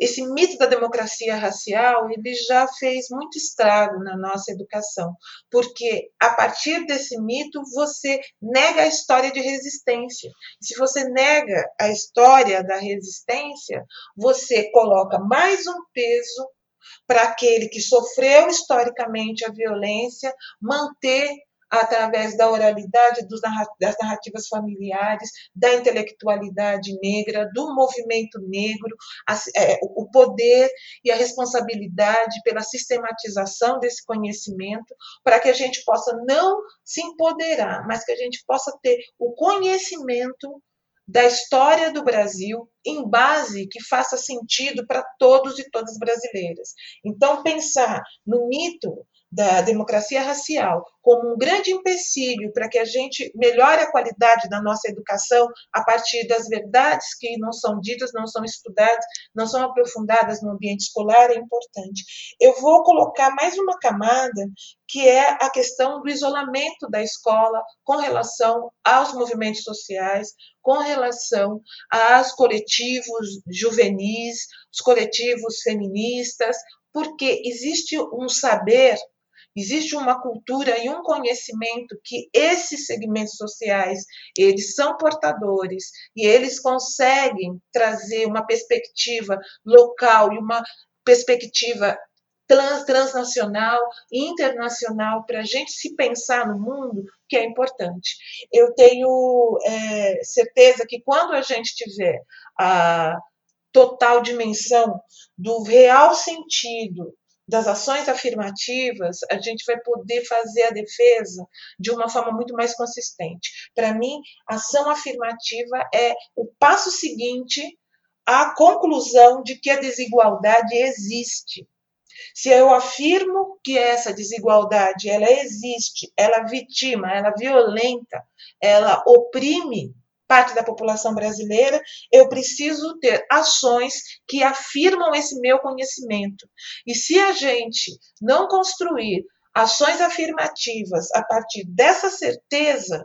Speaker 4: Esse mito da democracia racial, ele já fez muito estrago na nossa educação, porque a partir desse mito você nega a história de resistência. Se você nega a história da resistência, você coloca mais um peso para aquele que sofreu historicamente a violência manter através da oralidade das narrativas familiares, da intelectualidade negra, do movimento negro, é, o poder e a responsabilidade pela sistematização desse conhecimento, para que a gente possa não se empoderar, mas que a gente possa ter o conhecimento da história do Brasil em base que faça sentido para todos e todas brasileiras. Então, pensar no mito da democracia racial como um grande empecilho para que a gente melhore a qualidade da nossa educação a partir das verdades que não são ditas, não são estudadas, não são aprofundadas no ambiente escolar é importante. Eu vou colocar mais uma camada que é a questão do isolamento da escola com relação aos movimentos sociais, com relação aos coletivos juvenis, os coletivos feministas, porque existe um saber Existe uma cultura e um conhecimento que esses segmentos sociais, eles são portadores e eles conseguem trazer uma perspectiva local e uma perspectiva trans, transnacional e internacional para a gente se pensar no mundo, que é importante. Eu tenho é, certeza que quando a gente tiver a total dimensão do real sentido das ações afirmativas, a gente vai poder fazer a defesa de uma forma muito mais consistente. Para mim, ação afirmativa é o passo seguinte à conclusão de que a desigualdade existe. Se eu afirmo que essa desigualdade ela existe, ela vitima, ela violenta, ela oprime parte da população brasileira, eu preciso ter ações que afirmam esse meu conhecimento. E se a gente não construir ações afirmativas a partir dessa certeza,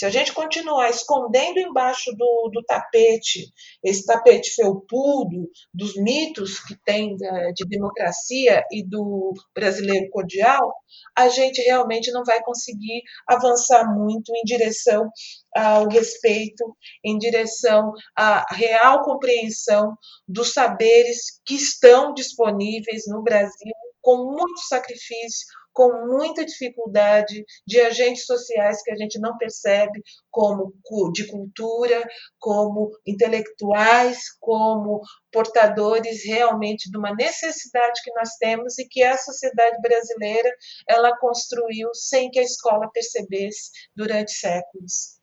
Speaker 4: se a gente continuar escondendo embaixo do, do tapete, esse tapete felpudo, dos mitos que tem de democracia e do brasileiro cordial, a gente realmente não vai conseguir avançar muito em direção ao respeito, em direção à real compreensão dos saberes que estão disponíveis no Brasil com muito sacrifício, com muita dificuldade de agentes sociais que a gente não percebe como de cultura, como intelectuais, como portadores realmente de uma necessidade que nós temos e que a sociedade brasileira ela construiu sem que a escola percebesse durante séculos.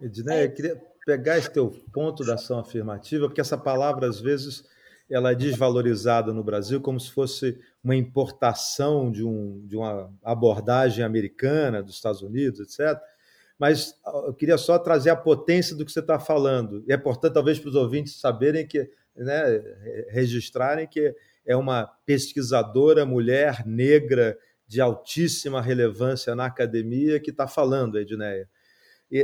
Speaker 5: Edneia, eu queria pegar esse teu ponto da ação afirmativa, porque essa palavra às vezes ela é desvalorizada no Brasil como se fosse uma importação de, um, de uma abordagem americana dos Estados Unidos, etc. Mas eu queria só trazer a potência do que você está falando. E é importante, talvez, para os ouvintes saberem que, né, registrarem que é uma pesquisadora mulher negra de altíssima relevância na academia que está falando, Edneia.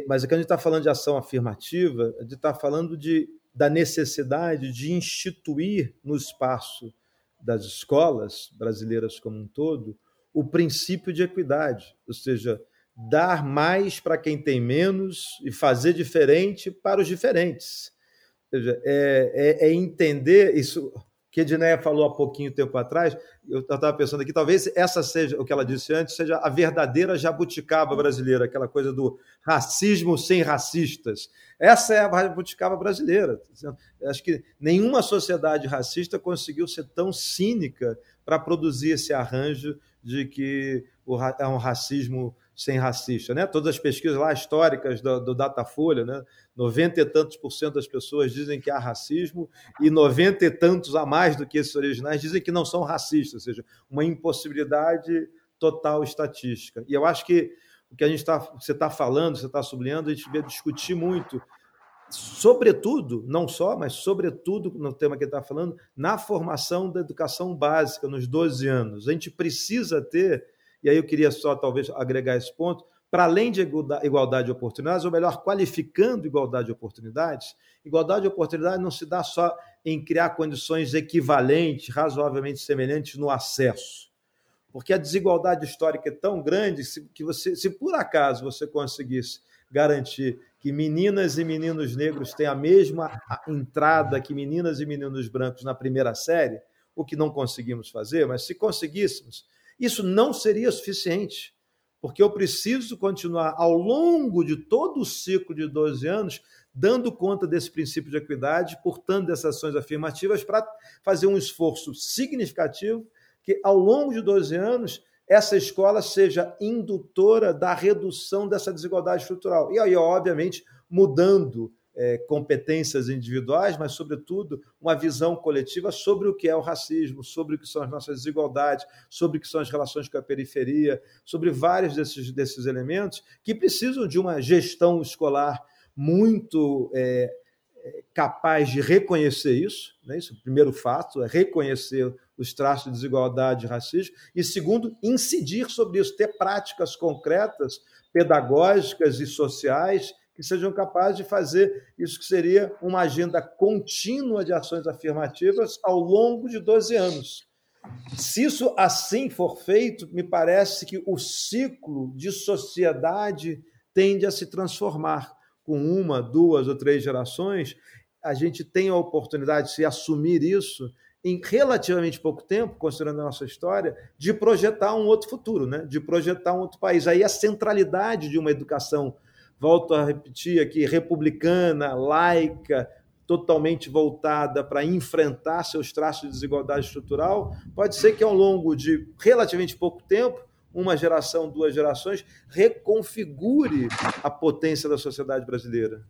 Speaker 5: Mas aqui a gente está falando de ação afirmativa, a gente está falando de, da necessidade de instituir no espaço das escolas brasileiras como um todo o princípio de equidade, ou seja, dar mais para quem tem menos e fazer diferente para os diferentes. Ou seja, é, é, é entender isso que Edneia falou há pouquinho tempo atrás, eu estava pensando aqui, talvez essa seja, o que ela disse antes, seja a verdadeira jabuticaba brasileira, aquela coisa do racismo sem racistas. Essa é a jabuticaba brasileira. Acho que nenhuma sociedade racista conseguiu ser tão cínica para produzir esse arranjo de que é um racismo sem racista. Né? Todas as pesquisas lá históricas do, do Datafolha, né? 90 e tantos por cento das pessoas dizem que há racismo e 90 e tantos a mais do que esses originais dizem que não são racistas, ou seja, uma impossibilidade total estatística. E eu acho que o que a gente tá, você está falando, você está sublinhando, a gente devia discutir muito, sobretudo, não só, mas sobretudo no tema que está falando, na formação da educação básica, nos 12 anos. A gente precisa ter e aí eu queria só talvez agregar esse ponto, para além de igualdade de oportunidades, ou melhor, qualificando igualdade de oportunidades, igualdade de oportunidades não se dá só em criar condições equivalentes, razoavelmente semelhantes no acesso. Porque a desigualdade histórica é tão grande que você, se por acaso você conseguisse garantir que meninas e meninos negros têm a mesma entrada que meninas e meninos brancos na primeira série, o que não conseguimos fazer, mas se conseguíssemos, isso não seria suficiente, porque eu preciso continuar ao longo de todo o ciclo de 12 anos dando conta desse princípio de equidade, portanto, dessas ações afirmativas, para fazer um esforço significativo que, ao longo de 12 anos, essa escola seja indutora da redução dessa desigualdade estrutural. E aí, obviamente, mudando competências individuais, mas, sobretudo, uma visão coletiva sobre o que é o racismo, sobre o que são as nossas desigualdades, sobre o que são as relações com a periferia, sobre vários desses, desses elementos que precisam de uma gestão escolar muito é, é capaz de reconhecer isso. Né? Isso é o primeiro fato, é reconhecer os traços de desigualdade e racismo, e segundo, incidir sobre isso, ter práticas concretas, pedagógicas e sociais que sejam capazes de fazer isso que seria uma agenda contínua de ações afirmativas ao longo de 12 anos. Se isso assim for feito, me parece que o ciclo de sociedade tende a se transformar. Com uma, duas ou três gerações, a gente tem a oportunidade de se assumir isso em relativamente pouco tempo, considerando a nossa história, de projetar um outro futuro, né? de projetar um outro país. Aí a centralidade de uma educação volto a repetir aqui, republicana, laica, totalmente voltada para enfrentar seus traços de desigualdade estrutural, pode ser que ao longo de relativamente pouco tempo, uma geração, duas gerações, reconfigure a potência da sociedade brasileira.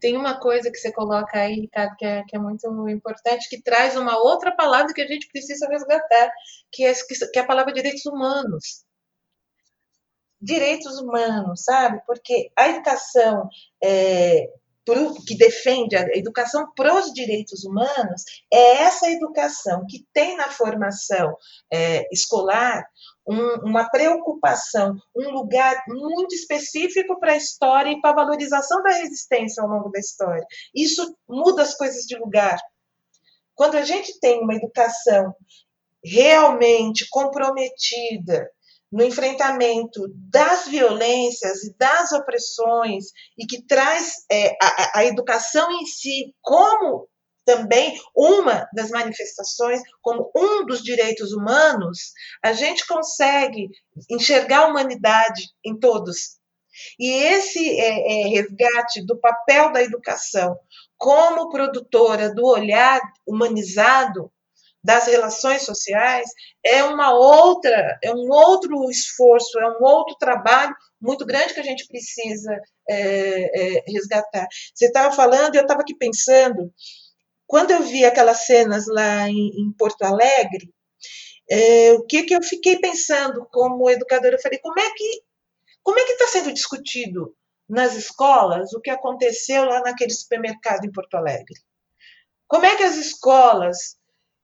Speaker 4: Tem uma coisa que você coloca aí, Ricardo, que é, que é muito importante, que traz uma outra palavra que a gente precisa resgatar, que é, que é a palavra direitos humanos direitos humanos, sabe? Porque a educação é, que defende a educação para os direitos humanos é essa educação que tem na formação é, escolar um, uma preocupação, um lugar muito específico para a história e para a valorização da resistência ao longo da história. Isso muda as coisas de lugar. Quando a gente tem uma educação realmente comprometida no enfrentamento das violências e das opressões e que traz é, a, a educação em si como também uma das manifestações, como um dos direitos humanos, a gente consegue enxergar a humanidade em todos. E esse é, é, resgate do papel da educação como produtora do olhar humanizado das relações sociais é uma outra, é um outro esforço, é um outro trabalho muito grande que a gente precisa é, é, resgatar. Você estava falando, eu estava aqui pensando, quando eu vi aquelas cenas lá em, em Porto Alegre, é, o que, que eu fiquei pensando como educadora? Eu falei, como é que como é que está sendo discutido nas escolas o que aconteceu lá naquele supermercado em Porto Alegre? Como é que as escolas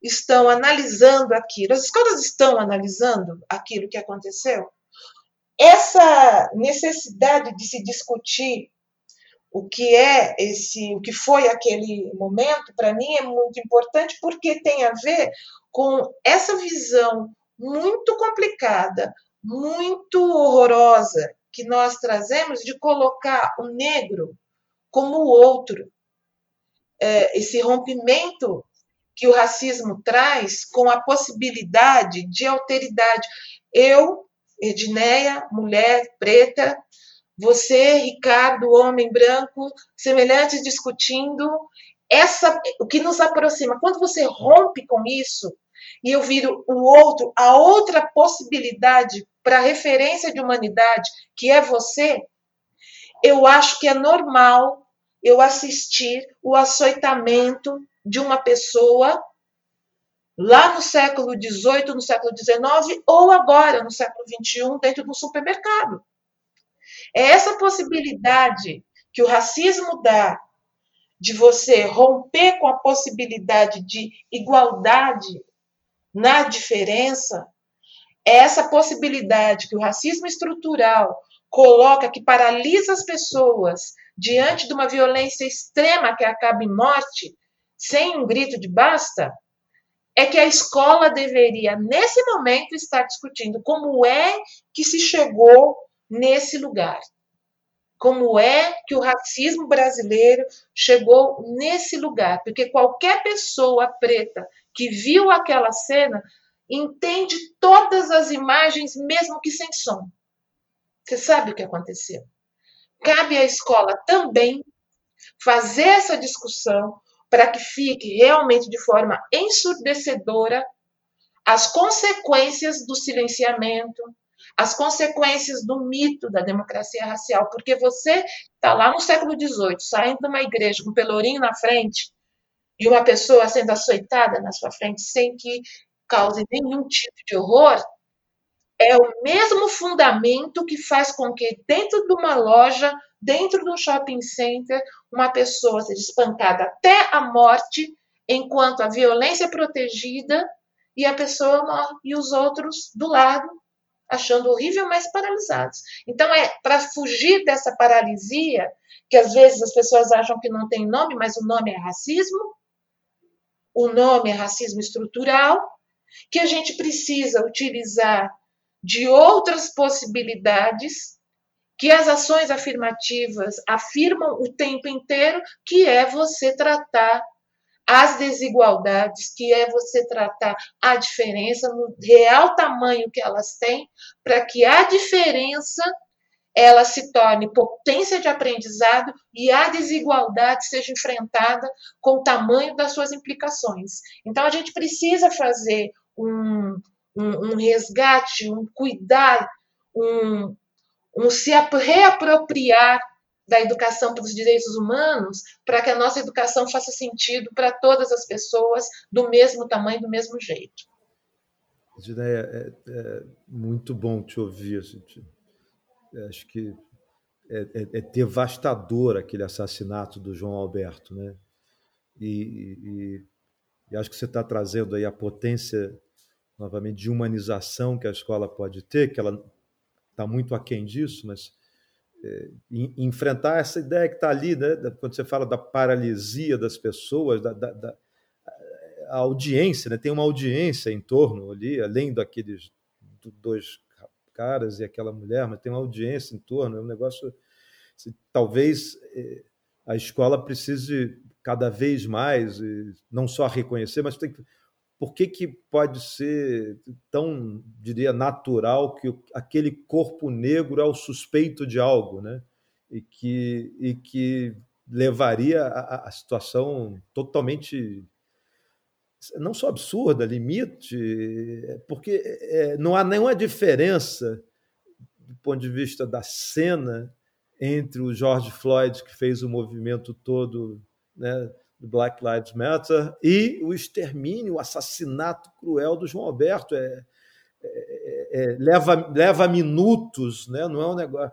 Speaker 4: estão analisando aquilo, as escolas estão analisando aquilo que aconteceu. Essa necessidade de se discutir o que é esse, o que foi aquele momento, para mim é muito importante porque tem a ver com essa visão muito complicada, muito horrorosa que nós trazemos de colocar o negro como o outro. É, esse rompimento que o racismo traz com a possibilidade de alteridade. Eu, Edneia, mulher preta, você, Ricardo, homem branco, semelhantes discutindo essa o que nos aproxima. Quando você rompe com isso e eu viro o outro, a outra possibilidade para referência de humanidade, que é você, eu acho que é normal eu assistir o açoitamento de uma pessoa lá no século XVIII, no século XIX, ou agora, no século XXI, dentro do supermercado. É essa possibilidade que o racismo dá de você romper com a possibilidade de igualdade na diferença, é essa possibilidade que o racismo estrutural coloca que paralisa as pessoas diante de uma violência extrema que acaba em morte, sem um grito de basta, é que a escola deveria, nesse momento, estar discutindo como é que se chegou nesse lugar. Como é que o racismo brasileiro chegou nesse lugar? Porque qualquer pessoa preta que viu aquela cena entende todas as imagens, mesmo que sem som. Você sabe o que aconteceu? Cabe à escola também fazer essa discussão, para que fique realmente de forma ensurdecedora as consequências do silenciamento, as consequências do mito da democracia racial, porque você está lá no século XVIII, saindo de uma igreja com um pelourinho na frente e uma pessoa sendo açoitada na sua frente sem que cause nenhum tipo de horror, é o mesmo fundamento que faz com que dentro de uma loja, dentro de um shopping center, uma pessoa seja espancada até a morte, enquanto a violência é protegida e a pessoa morre e os outros do lado achando horrível, mas paralisados. Então é para fugir dessa paralisia que às vezes as pessoas acham que não tem nome, mas o nome é racismo. O nome é racismo estrutural, que a gente precisa utilizar de outras possibilidades que as ações afirmativas afirmam o tempo inteiro, que é você tratar as desigualdades, que é você tratar a diferença no real tamanho que elas têm, para que a diferença ela se torne potência de aprendizado e a desigualdade seja enfrentada com o tamanho das suas implicações. Então, a gente precisa fazer um, um, um resgate, um cuidar, um, um se reapropriar da educação para os direitos humanos, para que a nossa educação faça sentido para todas as pessoas do mesmo tamanho, do mesmo jeito.
Speaker 5: Gideia, é, é muito bom te ouvir. Gente. Acho que é, é, é, devastador aquele assassinato do João Alberto, né? E, e, e acho que você está trazendo aí a potência novamente de humanização que a escola pode ter, que ela está muito aquém disso, mas é, enfrentar essa ideia que está ali, né? quando você fala da paralisia das pessoas, da, da, da audiência, né? tem uma audiência em torno ali, além daqueles dois caras e aquela mulher, mas tem uma audiência em torno, é um negócio. Talvez é, a escola precise cada vez mais, não só reconhecer, mas tem que por que, que pode ser tão, diria, natural que aquele corpo negro é o suspeito de algo, né? E que, e que levaria a, a situação totalmente não só absurda, limite, porque é, não há nenhuma diferença do ponto de vista da cena entre o George Floyd, que fez o movimento todo né, do Black Lives Matter, e o extermínio, o assassinato cruel do João Alberto. É, é, é, leva, leva minutos, né? não é um negócio.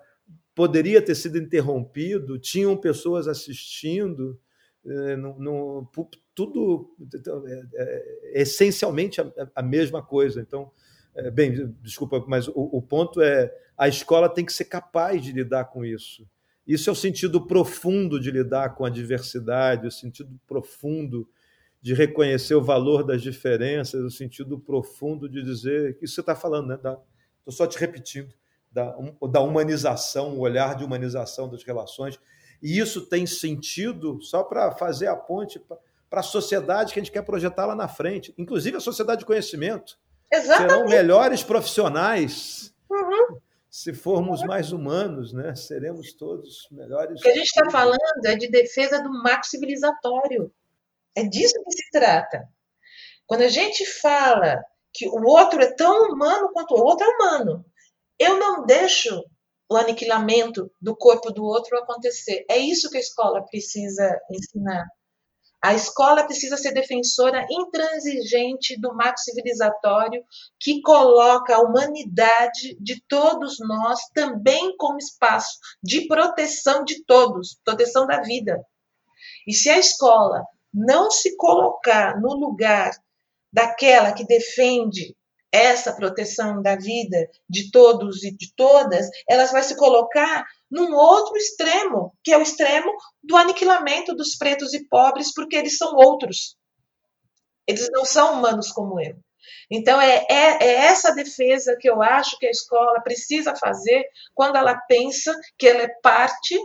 Speaker 5: Poderia ter sido interrompido, tinham pessoas assistindo, é, no, no, tudo é, é, essencialmente a, a, mesma coisa. Então, bem, desculpa, mas o, o ponto é a escola tem que ser capaz de lidar com isso. Isso é o sentido profundo de lidar com a diversidade, o sentido profundo de reconhecer o valor das diferenças, o sentido profundo de dizer isso você está falando, né? Estou só te repetindo da, da humanização, o olhar de humanização das relações. E isso tem sentido só para fazer a ponte para a sociedade que a gente quer projetar lá na frente, inclusive a sociedade de conhecimento.
Speaker 4: Exatamente.
Speaker 5: Serão melhores profissionais. Uhum se formos mais humanos, né, seremos todos melhores.
Speaker 4: O que a gente está falando é de defesa do marco civilizatório. É disso que se trata. Quando a gente fala que o outro é tão humano quanto o outro é humano, eu não deixo o aniquilamento do corpo do outro acontecer. É isso que a escola precisa ensinar. A escola precisa ser defensora intransigente do marco civilizatório que coloca a humanidade de todos nós também como espaço de proteção de todos, proteção da vida. E se a escola não se colocar no lugar daquela que defende essa proteção da vida de todos e de todas, ela vai se colocar num outro extremo, que é o extremo do aniquilamento dos pretos e pobres, porque eles são outros. Eles não são humanos como eu. Então, é, é, é, essa defesa que eu acho que a escola precisa fazer quando ela pensa que ela é parte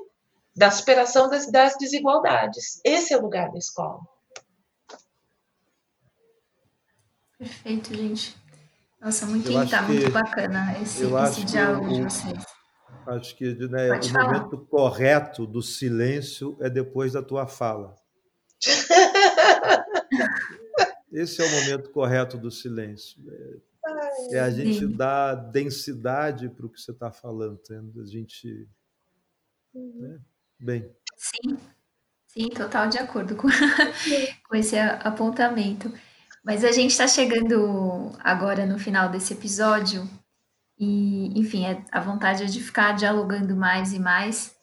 Speaker 4: da superação das, das desigualdades. Esse é o lugar da escola.
Speaker 3: Perfeito, gente. Nossa, muito, tá muito bacana esse, esse diálogo de vocês.
Speaker 5: Acho que né, o falar. momento correto do silêncio é depois da tua fala. Esse é o momento correto do silêncio. é a gente Sim. dar densidade para o que você está falando, a gente. Né? Bem.
Speaker 3: Sim, sim, total de acordo com, com esse apontamento. Mas a gente está chegando agora no final desse episódio e, enfim, é, a vontade é de ficar dialogando mais e mais,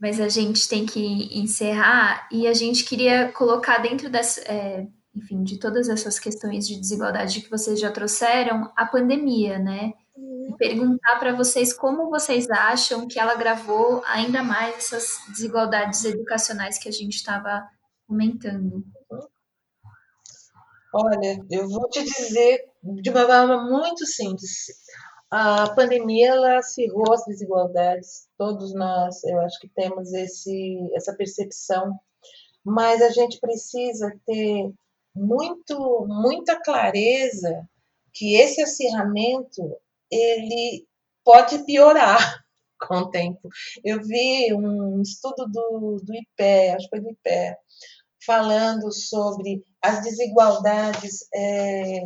Speaker 3: mas a gente tem que encerrar e a gente queria colocar dentro dessa, é, enfim, de todas essas questões de desigualdade que vocês já trouxeram, a pandemia, né? E uhum. perguntar para vocês como vocês acham que ela gravou ainda mais essas desigualdades educacionais que a gente estava comentando.
Speaker 4: Olha, eu vou te dizer de uma forma muito simples. A pandemia ela acirrou as desigualdades. Todos nós, eu acho que temos esse, essa percepção, mas a gente precisa ter muito, muita clareza que esse acirramento ele pode piorar com o tempo. Eu vi um estudo do, do IPE, acho que foi do IPE, falando sobre as desigualdades é,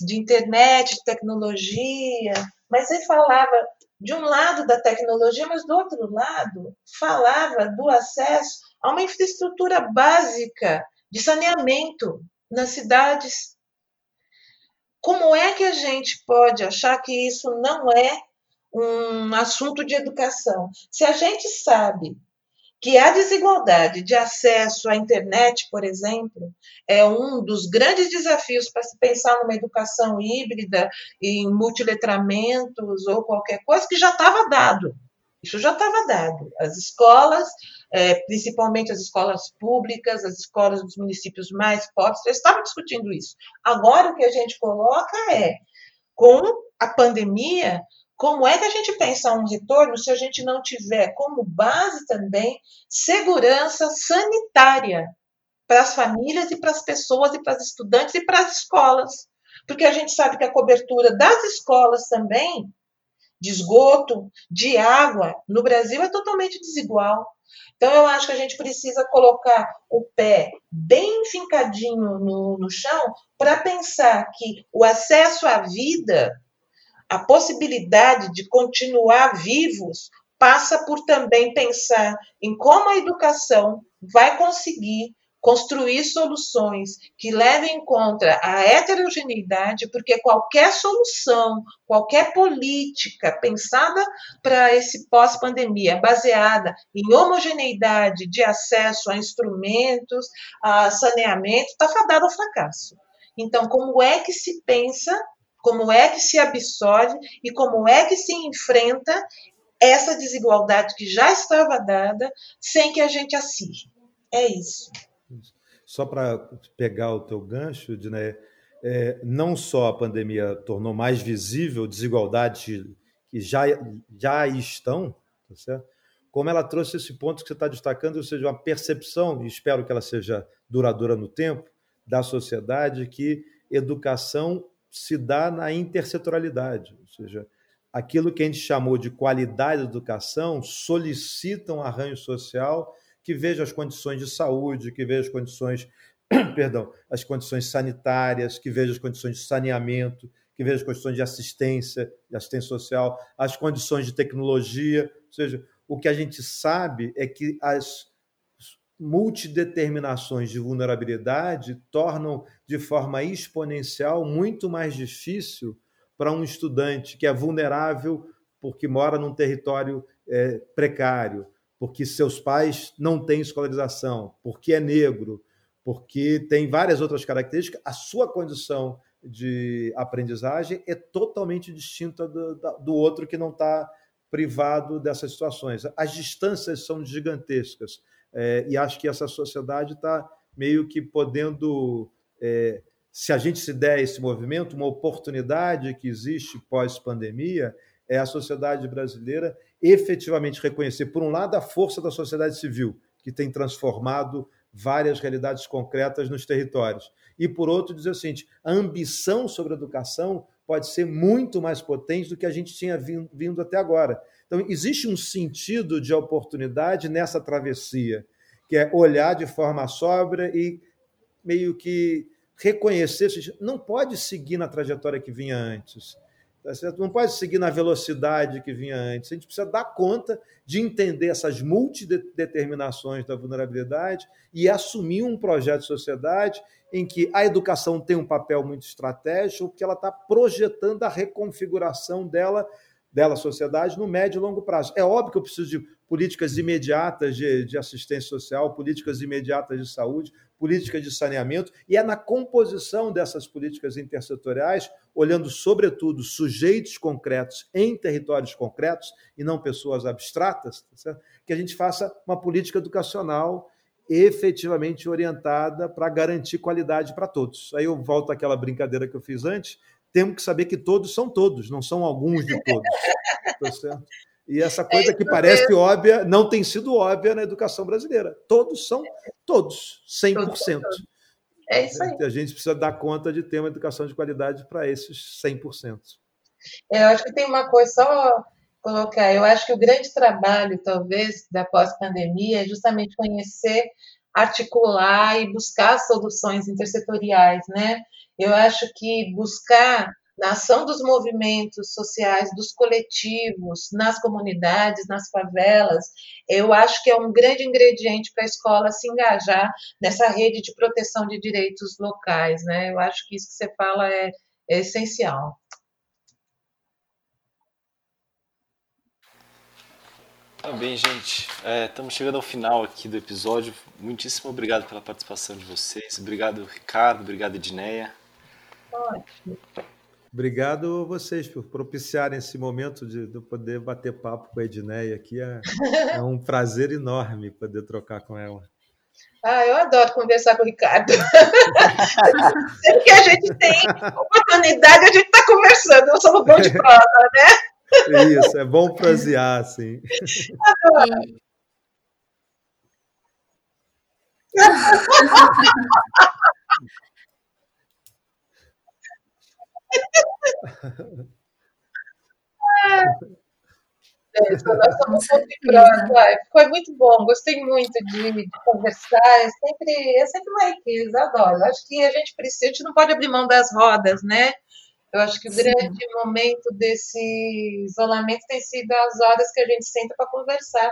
Speaker 4: de internet, de tecnologia, mas ele falava de um lado da tecnologia, mas do outro lado falava do acesso a uma infraestrutura básica de saneamento nas cidades. Como é que a gente pode achar que isso não é um assunto de educação? Se a gente sabe que a desigualdade de acesso à internet, por exemplo, é um dos grandes desafios para se pensar numa educação híbrida, em multiletramentos ou qualquer coisa que já estava dado. Isso já estava dado. As escolas, é, principalmente as escolas públicas, as escolas dos municípios mais pobres, já estavam discutindo isso. Agora, o que a gente coloca é, com a pandemia, como é que a gente pensa um retorno se a gente não tiver como base também segurança sanitária para as famílias e para as pessoas e para os estudantes e para as escolas? Porque a gente sabe que a cobertura das escolas também, de esgoto, de água, no Brasil é totalmente desigual. Então, eu acho que a gente precisa colocar o pé bem fincadinho no, no chão para pensar que o acesso à vida a possibilidade de continuar vivos passa por também pensar em como a educação vai conseguir construir soluções que levem em conta a heterogeneidade, porque qualquer solução, qualquer política pensada para esse pós-pandemia, baseada em homogeneidade de acesso a instrumentos, a saneamento, está fadada ao fracasso. Então, como é que se pensa como é que se absorve e como é que se enfrenta essa desigualdade que já estava dada sem que a gente acirre. É isso.
Speaker 5: Só para pegar o teu gancho, Diné, é, não só a pandemia tornou mais visível desigualdades que já, já estão, tá certo? como ela trouxe esse ponto que você está destacando, ou seja, uma percepção, e espero que ela seja duradoura no tempo, da sociedade que educação se dá na intersetorialidade, ou seja, aquilo que a gente chamou de qualidade da educação solicita um arranjo social que veja as condições de saúde, que veja as condições, perdão, as condições sanitárias, que veja as condições de saneamento, que veja as condições de assistência, de assistência social, as condições de tecnologia, ou seja, o que a gente sabe é que as multideterminações de vulnerabilidade tornam de forma exponencial muito mais difícil para um estudante que é vulnerável porque mora num território é, precário, porque seus pais não têm escolarização, porque é negro, porque tem várias outras características, a sua condição de aprendizagem é totalmente distinta do, do outro que não está privado dessas situações. As distâncias são gigantescas. É, e acho que essa sociedade está meio que podendo, é, se a gente se der esse movimento, uma oportunidade que existe pós-pandemia, é a sociedade brasileira efetivamente reconhecer, por um lado, a força da sociedade civil, que tem transformado várias realidades concretas nos territórios. E, por outro, dizer o seguinte: a ambição sobre a educação pode ser muito mais potente do que a gente tinha vindo até agora. Então, existe um sentido de oportunidade nessa travessia, que é olhar de forma sóbria e meio que reconhecer, não pode seguir na trajetória que vinha antes. Tá certo? Não pode seguir na velocidade que vinha antes. A gente precisa dar conta de entender essas multideterminações da vulnerabilidade e assumir um projeto de sociedade em que a educação tem um papel muito estratégico, porque ela está projetando a reconfiguração dela, dela sociedade no médio e longo prazo. É óbvio que eu preciso de políticas imediatas de, de assistência social, políticas imediatas de saúde, políticas de saneamento, e é na composição dessas políticas intersetoriais, olhando sobretudo sujeitos concretos em territórios concretos e não pessoas abstratas, tá que a gente faça uma política educacional efetivamente orientada para garantir qualidade para todos. Aí eu volto àquela brincadeira que eu fiz antes, temos que saber que todos são todos, não são alguns de todos. Tá certo? E essa coisa é que parece mesmo. óbvia não tem sido óbvia na educação brasileira. Todos são todos, 100%.
Speaker 4: É isso aí.
Speaker 5: A gente precisa dar conta de ter uma educação de qualidade para esses 100%.
Speaker 4: É, eu acho que tem uma coisa só colocar. Eu acho que o grande trabalho, talvez, da pós-pandemia é justamente conhecer, articular e buscar soluções intersetoriais, né? Eu acho que buscar na ação dos movimentos sociais, dos coletivos, nas comunidades, nas favelas, eu acho que é um grande ingrediente para a escola se engajar nessa rede de proteção de direitos locais, né? Eu acho que isso que você fala é, é essencial.
Speaker 2: Tá bem, gente. É, estamos chegando ao final aqui do episódio. Muitíssimo obrigado pela participação de vocês. Obrigado, Ricardo. Obrigado, Edneia.
Speaker 4: Ótimo.
Speaker 5: Obrigado a vocês por propiciarem esse momento de, de poder bater papo com a Edneia aqui. É, é, um prazer enorme poder trocar com ela.
Speaker 4: Ah, eu adoro conversar com o Ricardo. Sempre que a gente tem oportunidade, a gente está conversando. Eu sou bom de prosa, né?
Speaker 5: Isso, é bom prosear, sim.
Speaker 4: Adoro. É, nós Foi muito bom, gostei muito de, de, conversar. É sempre, é sempre uma riqueza, adoro. Acho que a gente precisa, a gente não pode abrir mão das rodas, né? Eu acho que o Sim. grande momento desse isolamento tem sido as horas que a gente senta para conversar.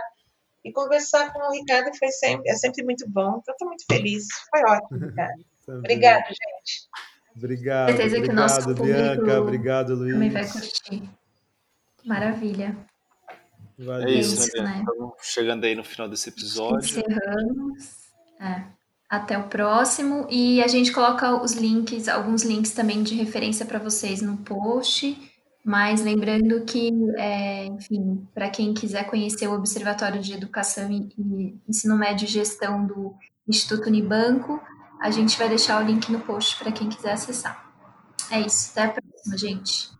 Speaker 4: E conversar com o Ricardo foi sempre, é sempre muito bom. Então, estou muito feliz. Foi ótimo, Ricardo. Obrigada, gente.
Speaker 5: Obrigado. Certeza obrigado, que o nosso Bianca. Obrigado, Luiz.
Speaker 3: Também vai curtir. Maravilha.
Speaker 2: Valeu. É isso, né? Estamos chegando aí no final desse episódio.
Speaker 3: Encerramos. É. Até o próximo. E a gente coloca os links, alguns links também de referência para vocês no post. Mas lembrando que, é, enfim, para quem quiser conhecer o Observatório de Educação e Ensino Médio e Gestão do Instituto Unibanco, a gente vai deixar o link no post para quem quiser acessar. É isso. Até a próxima, gente.